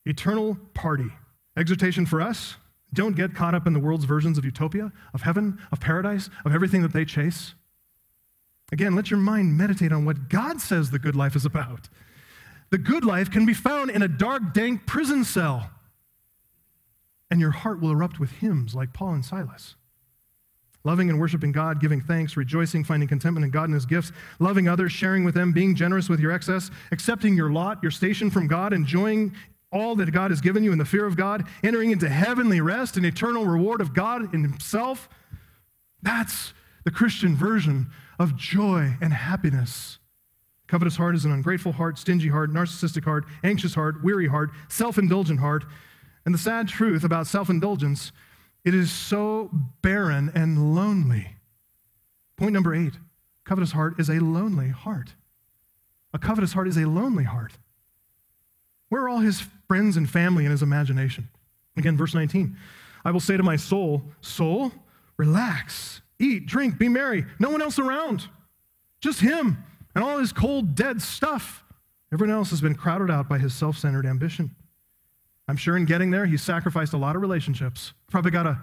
eternal party. Exhortation for us don't get caught up in the world's versions of utopia, of heaven, of paradise, of everything that they chase. Again, let your mind meditate on what God says the good life is about. The good life can be found in a dark, dank prison cell, and your heart will erupt with hymns like Paul and Silas. Loving and worshiping God, giving thanks, rejoicing, finding contentment in God and His gifts, loving others, sharing with them, being generous with your excess, accepting your lot, your station from God, enjoying all that God has given you in the fear of God, entering into heavenly rest and eternal reward of God in Himself. That's the Christian version of joy and happiness. Covetous heart is an ungrateful heart, stingy heart, narcissistic heart, anxious heart, weary heart, self indulgent heart. And the sad truth about self indulgence, it is so barren and lonely. Point number eight covetous heart is a lonely heart. A covetous heart is a lonely heart. Where are all his friends and family in his imagination? Again, verse 19. I will say to my soul, Soul, relax, eat, drink, be merry. No one else around. Just him and all his cold, dead stuff. Everyone else has been crowded out by his self centered ambition. I'm sure in getting there, he sacrificed a lot of relationships. Probably got a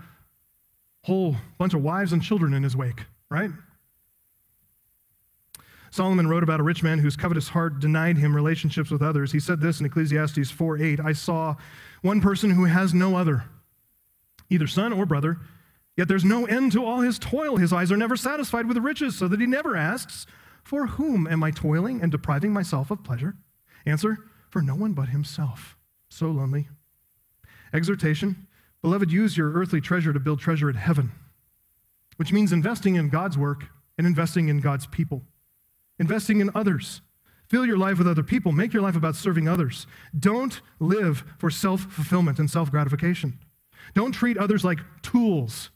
whole bunch of wives and children in his wake, right? Solomon wrote about a rich man whose covetous heart denied him relationships with others. He said this in Ecclesiastes 4 8 I saw one person who has no other, either son or brother, yet there's no end to all his toil. His eyes are never satisfied with the riches, so that he never asks, For whom am I toiling and depriving myself of pleasure? Answer, For no one but himself. So lonely. Exhortation Beloved, use your earthly treasure to build treasure in heaven, which means investing in God's work and investing in God's people investing in others. Fill your life with other people. Make your life about serving others. Don't live for self fulfillment and self gratification. Don't treat others like tools,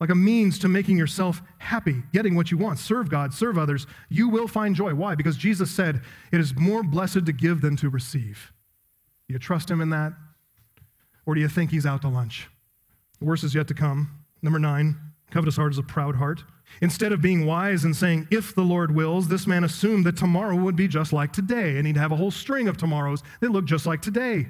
like a means to making yourself happy, getting what you want. Serve God, serve others. You will find joy. Why? Because Jesus said, It is more blessed to give than to receive. Do you trust Him in that? Or do you think He's out to lunch? The worst is yet to come. Number nine, covetous heart is a proud heart. Instead of being wise and saying, if the Lord wills, this man assumed that tomorrow would be just like today, and he'd have a whole string of tomorrows that look just like today.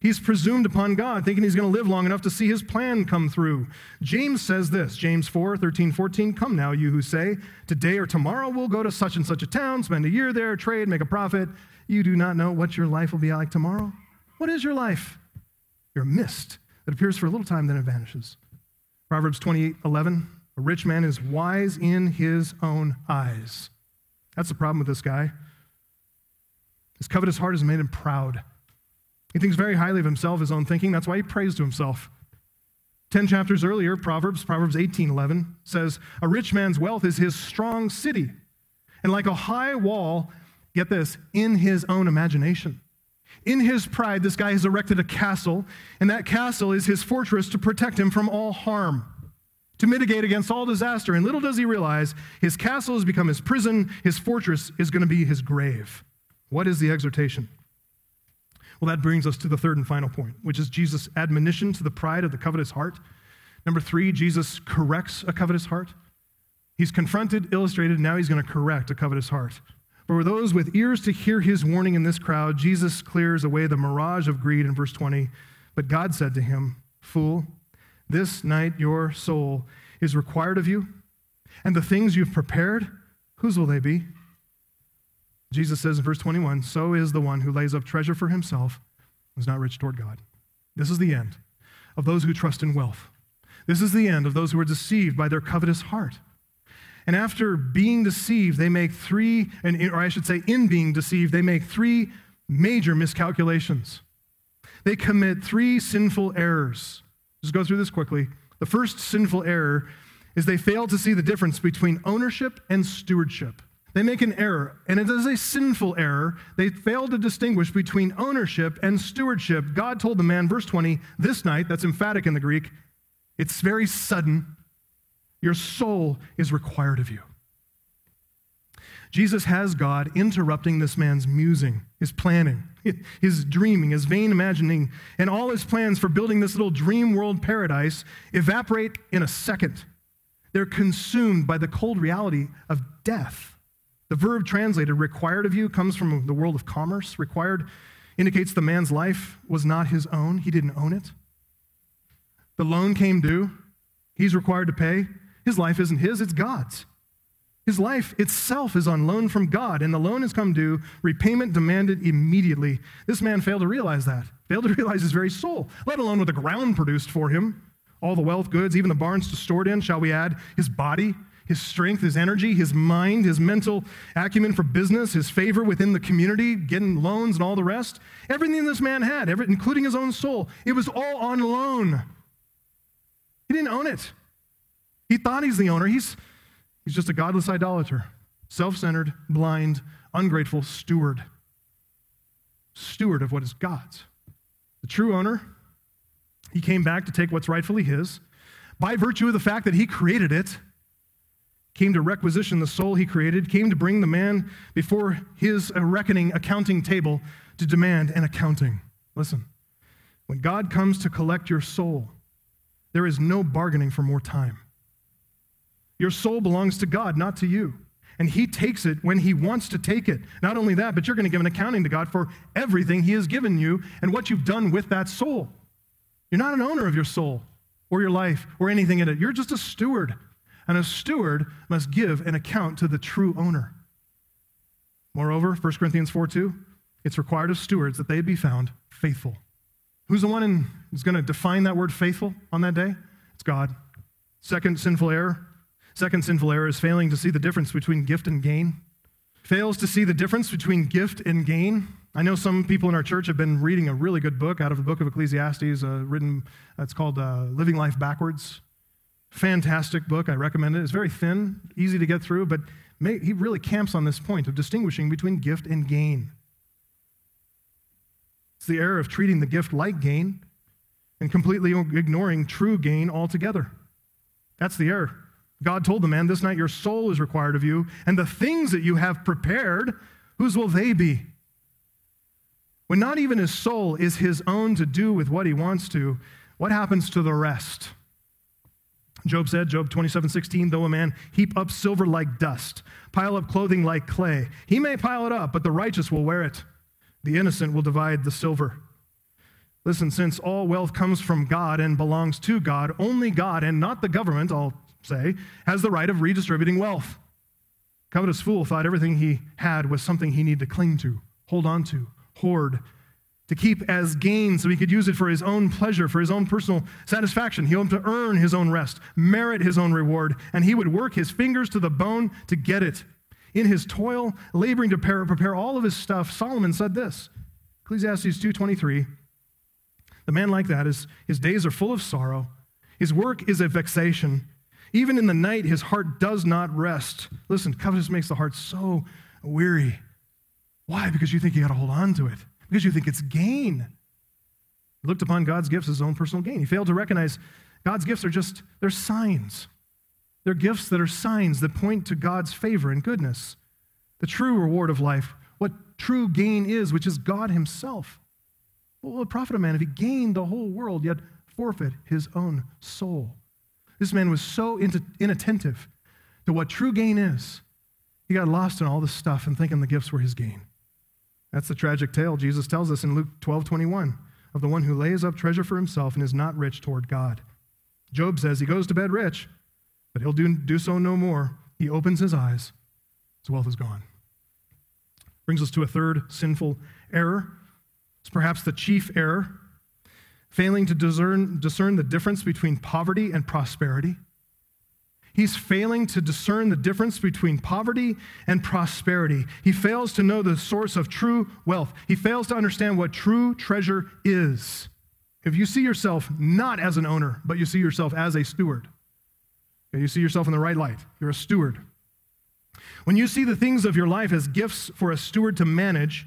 He's presumed upon God, thinking he's going to live long enough to see his plan come through. James says this James 4 13, 14. Come now, you who say, Today or tomorrow we'll go to such and such a town, spend a year there, trade, make a profit. You do not know what your life will be like tomorrow. What is your life? You're a mist that appears for a little time, then it vanishes. Proverbs 28 11. A rich man is wise in his own eyes. That's the problem with this guy. His covetous heart has made him proud. He thinks very highly of himself, his own thinking. That's why he prays to himself. Ten chapters earlier, Proverbs, Proverbs 18 11 says, A rich man's wealth is his strong city. And like a high wall, get this, in his own imagination. In his pride, this guy has erected a castle, and that castle is his fortress to protect him from all harm to mitigate against all disaster. And little does he realize his castle has become his prison, his fortress is going to be his grave. What is the exhortation? Well, that brings us to the third and final point, which is Jesus' admonition to the pride of the covetous heart. Number three, Jesus corrects a covetous heart. He's confronted, illustrated, now he's going to correct a covetous heart. For those with ears to hear his warning in this crowd, Jesus clears away the mirage of greed in verse 20. But God said to him, Fool, this night your soul is required of you, and the things you've prepared, whose will they be? Jesus says in verse 21 So is the one who lays up treasure for himself and is not rich toward God. This is the end of those who trust in wealth. This is the end of those who are deceived by their covetous heart. And after being deceived, they make three, or I should say, in being deceived, they make three major miscalculations. They commit three sinful errors. Just go through this quickly. The first sinful error is they fail to see the difference between ownership and stewardship. They make an error, and it is a sinful error. They fail to distinguish between ownership and stewardship. God told the man, verse 20, this night, that's emphatic in the Greek, it's very sudden. Your soul is required of you. Jesus has God interrupting this man's musing, his planning, his dreaming, his vain imagining, and all his plans for building this little dream world paradise evaporate in a second. They're consumed by the cold reality of death. The verb translated required of you comes from the world of commerce. Required indicates the man's life was not his own. He didn't own it. The loan came due. He's required to pay. His life isn't his, it's God's. His life itself is on loan from God, and the loan has come due, repayment demanded immediately. This man failed to realize that, failed to realize his very soul, let alone what the ground produced for him. All the wealth, goods, even the barns to store it in, shall we add? His body, his strength, his energy, his mind, his mental acumen for business, his favor within the community, getting loans and all the rest. Everything this man had, including his own soul, it was all on loan. He didn't own it. He thought he's the owner. He's He's just a godless idolater, self centered, blind, ungrateful steward. Steward of what is God's. The true owner, he came back to take what's rightfully his. By virtue of the fact that he created it, came to requisition the soul he created, came to bring the man before his reckoning accounting table to demand an accounting. Listen, when God comes to collect your soul, there is no bargaining for more time. Your soul belongs to God, not to you. And He takes it when He wants to take it. Not only that, but you're going to give an accounting to God for everything He has given you and what you've done with that soul. You're not an owner of your soul or your life or anything in it. You're just a steward. And a steward must give an account to the true owner. Moreover, 1 Corinthians 4 2, it's required of stewards that they be found faithful. Who's the one who's going to define that word faithful on that day? It's God. Second sinful error Second sinful error is failing to see the difference between gift and gain. Fails to see the difference between gift and gain. I know some people in our church have been reading a really good book out of the book of Ecclesiastes, uh, written, it's called uh, Living Life Backwards. Fantastic book. I recommend it. It's very thin, easy to get through, but may, he really camps on this point of distinguishing between gift and gain. It's the error of treating the gift like gain and completely ignoring true gain altogether. That's the error. God told the man, This night your soul is required of you, and the things that you have prepared, whose will they be? When not even his soul is his own to do with what he wants to, what happens to the rest? Job said, Job 27, 16, though a man heap up silver like dust, pile up clothing like clay, he may pile it up, but the righteous will wear it. The innocent will divide the silver. Listen, since all wealth comes from God and belongs to God, only God and not the government, I'll say, has the right of redistributing wealth. Covetous fool thought everything he had was something he needed to cling to, hold on to, hoard, to keep as gain so he could use it for his own pleasure, for his own personal satisfaction. He hoped to earn his own rest, merit his own reward, and he would work his fingers to the bone to get it. In his toil, laboring to prepare, all of his stuff, Solomon said this Ecclesiastes 2.23 The man like that is his days are full of sorrow, his work is a vexation. Even in the night, his heart does not rest. Listen, covetous makes the heart so weary. Why? Because you think you got to hold on to it, because you think it's gain. He looked upon God's gifts as his own personal gain. He failed to recognize God's gifts are just, they're signs. They're gifts that are signs that point to God's favor and goodness. The true reward of life, what true gain is, which is God himself. What will it profit a man if he gained the whole world, yet forfeit his own soul? This man was so inattentive to what true gain is. He got lost in all this stuff and thinking the gifts were his gain. That's the tragic tale Jesus tells us in Luke 12 21 of the one who lays up treasure for himself and is not rich toward God. Job says he goes to bed rich, but he'll do, do so no more. He opens his eyes, his wealth is gone. Brings us to a third sinful error. It's perhaps the chief error failing to discern, discern the difference between poverty and prosperity. He's failing to discern the difference between poverty and prosperity. He fails to know the source of true wealth. He fails to understand what true treasure is. If you see yourself not as an owner, but you see yourself as a steward, you see yourself in the right light, you're a steward. When you see the things of your life as gifts for a steward to manage,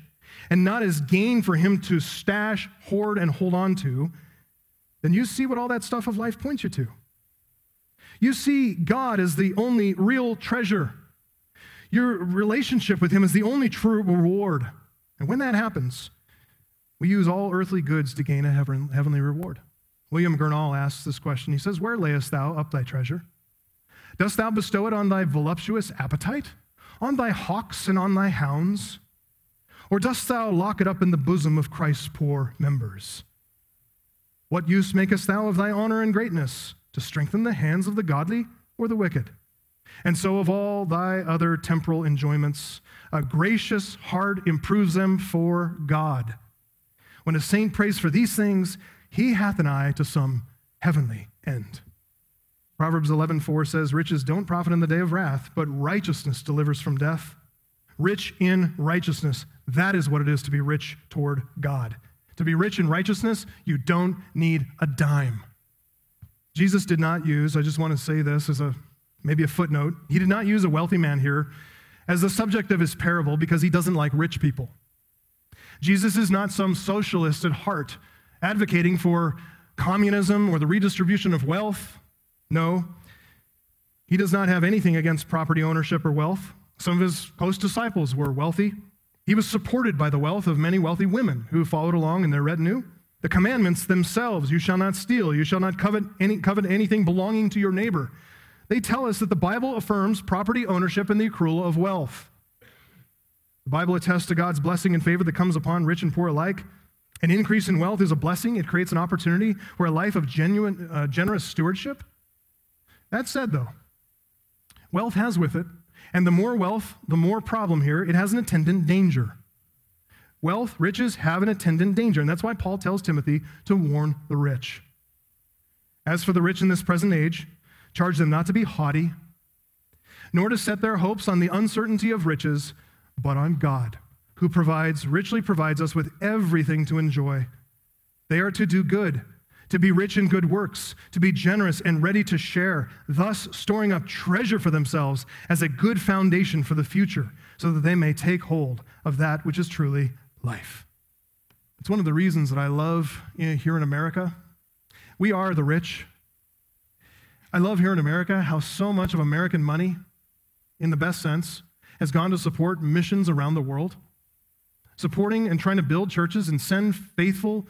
and not as gain for him to stash, hoard, and hold on to, then you see what all that stuff of life points you to. You see God as the only real treasure. Your relationship with him is the only true reward. And when that happens, we use all earthly goods to gain a heavenly reward. William Gurnall asks this question. He says, Where layest thou up thy treasure? Dost thou bestow it on thy voluptuous appetite, on thy hawks and on thy hounds? Or dost thou lock it up in the bosom of Christ's poor members? What use makest thou of thy honor and greatness? To strengthen the hands of the godly or the wicked? And so of all thy other temporal enjoyments, a gracious heart improves them for God. When a saint prays for these things, he hath an eye to some heavenly end. Proverbs 11:4 says, "Riches don't profit in the day of wrath, but righteousness delivers from death." Rich in righteousness, that is what it is to be rich toward God. To be rich in righteousness, you don't need a dime. Jesus did not use, I just want to say this as a maybe a footnote, he did not use a wealthy man here as the subject of his parable because he doesn't like rich people. Jesus is not some socialist at heart advocating for communism or the redistribution of wealth. No, he does not have anything against property ownership or wealth. Some of his close disciples were wealthy. He was supported by the wealth of many wealthy women who followed along in their retinue. The commandments themselves you shall not steal, you shall not covet, any, covet anything belonging to your neighbor. They tell us that the Bible affirms property ownership and the accrual of wealth. The Bible attests to God's blessing and favor that comes upon rich and poor alike. An increase in wealth is a blessing. It creates an opportunity for a life of genuine, uh, generous stewardship. That said, though, wealth has with it, and the more wealth, the more problem here, it has an attendant danger. Wealth, riches have an attendant danger, and that's why Paul tells Timothy to warn the rich. As for the rich in this present age, charge them not to be haughty, nor to set their hopes on the uncertainty of riches, but on God who provides, richly provides us with everything to enjoy. They are to do good, to be rich in good works, to be generous and ready to share, thus storing up treasure for themselves as a good foundation for the future, so that they may take hold of that which is truly life. It's one of the reasons that I love here in America. We are the rich. I love here in America how so much of American money, in the best sense, has gone to support missions around the world supporting and trying to build churches and send faithful,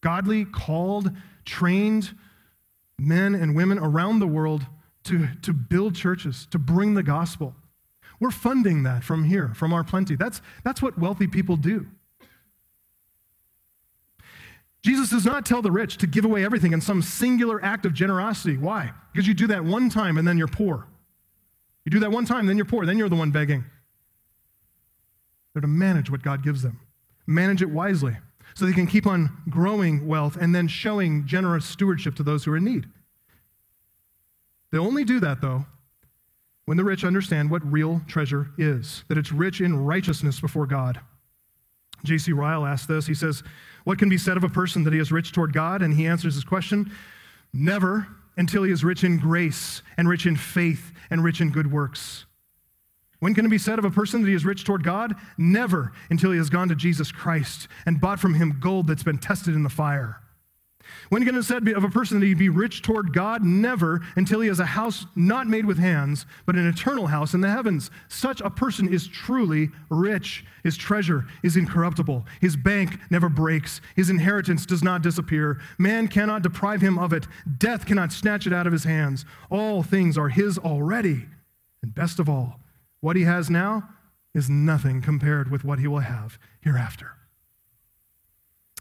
godly, called, trained men and women around the world to, to build churches, to bring the gospel. We're funding that from here, from our plenty. That's, that's what wealthy people do. Jesus does not tell the rich to give away everything in some singular act of generosity. Why? Because you do that one time and then you're poor. You do that one time, then you're poor, then you're the one begging. They're to manage what God gives them, manage it wisely so they can keep on growing wealth and then showing generous stewardship to those who are in need. They only do that, though, when the rich understand what real treasure is, that it's rich in righteousness before God. J.C. Ryle asks this. He says, What can be said of a person that he is rich toward God? And he answers his question Never until he is rich in grace and rich in faith and rich in good works. When can it be said of a person that he is rich toward God? Never until he has gone to Jesus Christ and bought from him gold that's been tested in the fire. When can it be said of a person that he'd be rich toward God? Never until he has a house not made with hands, but an eternal house in the heavens. Such a person is truly rich. His treasure is incorruptible. His bank never breaks. His inheritance does not disappear. Man cannot deprive him of it. Death cannot snatch it out of his hands. All things are his already. And best of all, what he has now is nothing compared with what he will have hereafter.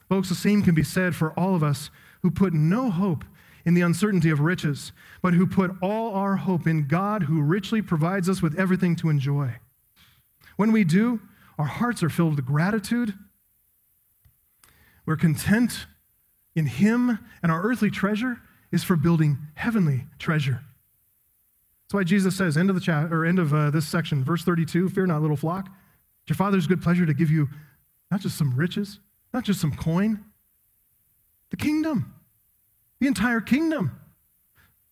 Folks, the same can be said for all of us who put no hope in the uncertainty of riches, but who put all our hope in God who richly provides us with everything to enjoy. When we do, our hearts are filled with gratitude. We're content in Him, and our earthly treasure is for building heavenly treasure. That's why Jesus says, end of the chat or end of uh, this section, verse 32, fear not, little flock. It's your Father's good pleasure to give you not just some riches, not just some coin, the kingdom, the entire kingdom.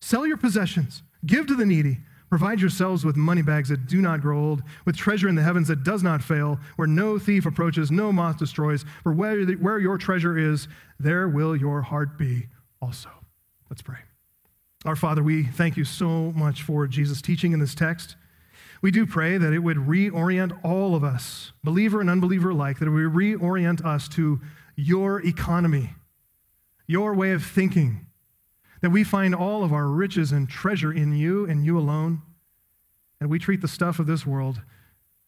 Sell your possessions, give to the needy, provide yourselves with money bags that do not grow old, with treasure in the heavens that does not fail, where no thief approaches, no moth destroys. For where, where your treasure is, there will your heart be also. Let's pray. Our Father, we thank you so much for Jesus' teaching in this text. We do pray that it would reorient all of us, believer and unbeliever alike, that it would reorient us to your economy, your way of thinking, that we find all of our riches and treasure in you and you alone, and we treat the stuff of this world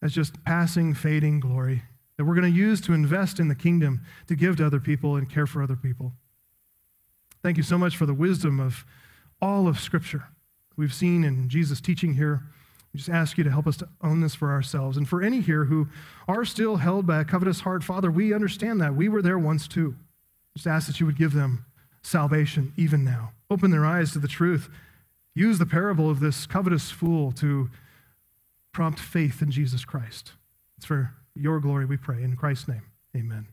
as just passing, fading glory, that we're going to use to invest in the kingdom, to give to other people and care for other people. Thank you so much for the wisdom of all of Scripture we've seen in Jesus' teaching here. We just ask you to help us to own this for ourselves. And for any here who are still held by a covetous heart, Father, we understand that. We were there once too. Just ask that you would give them salvation even now. Open their eyes to the truth. Use the parable of this covetous fool to prompt faith in Jesus Christ. It's for your glory we pray. In Christ's name, amen.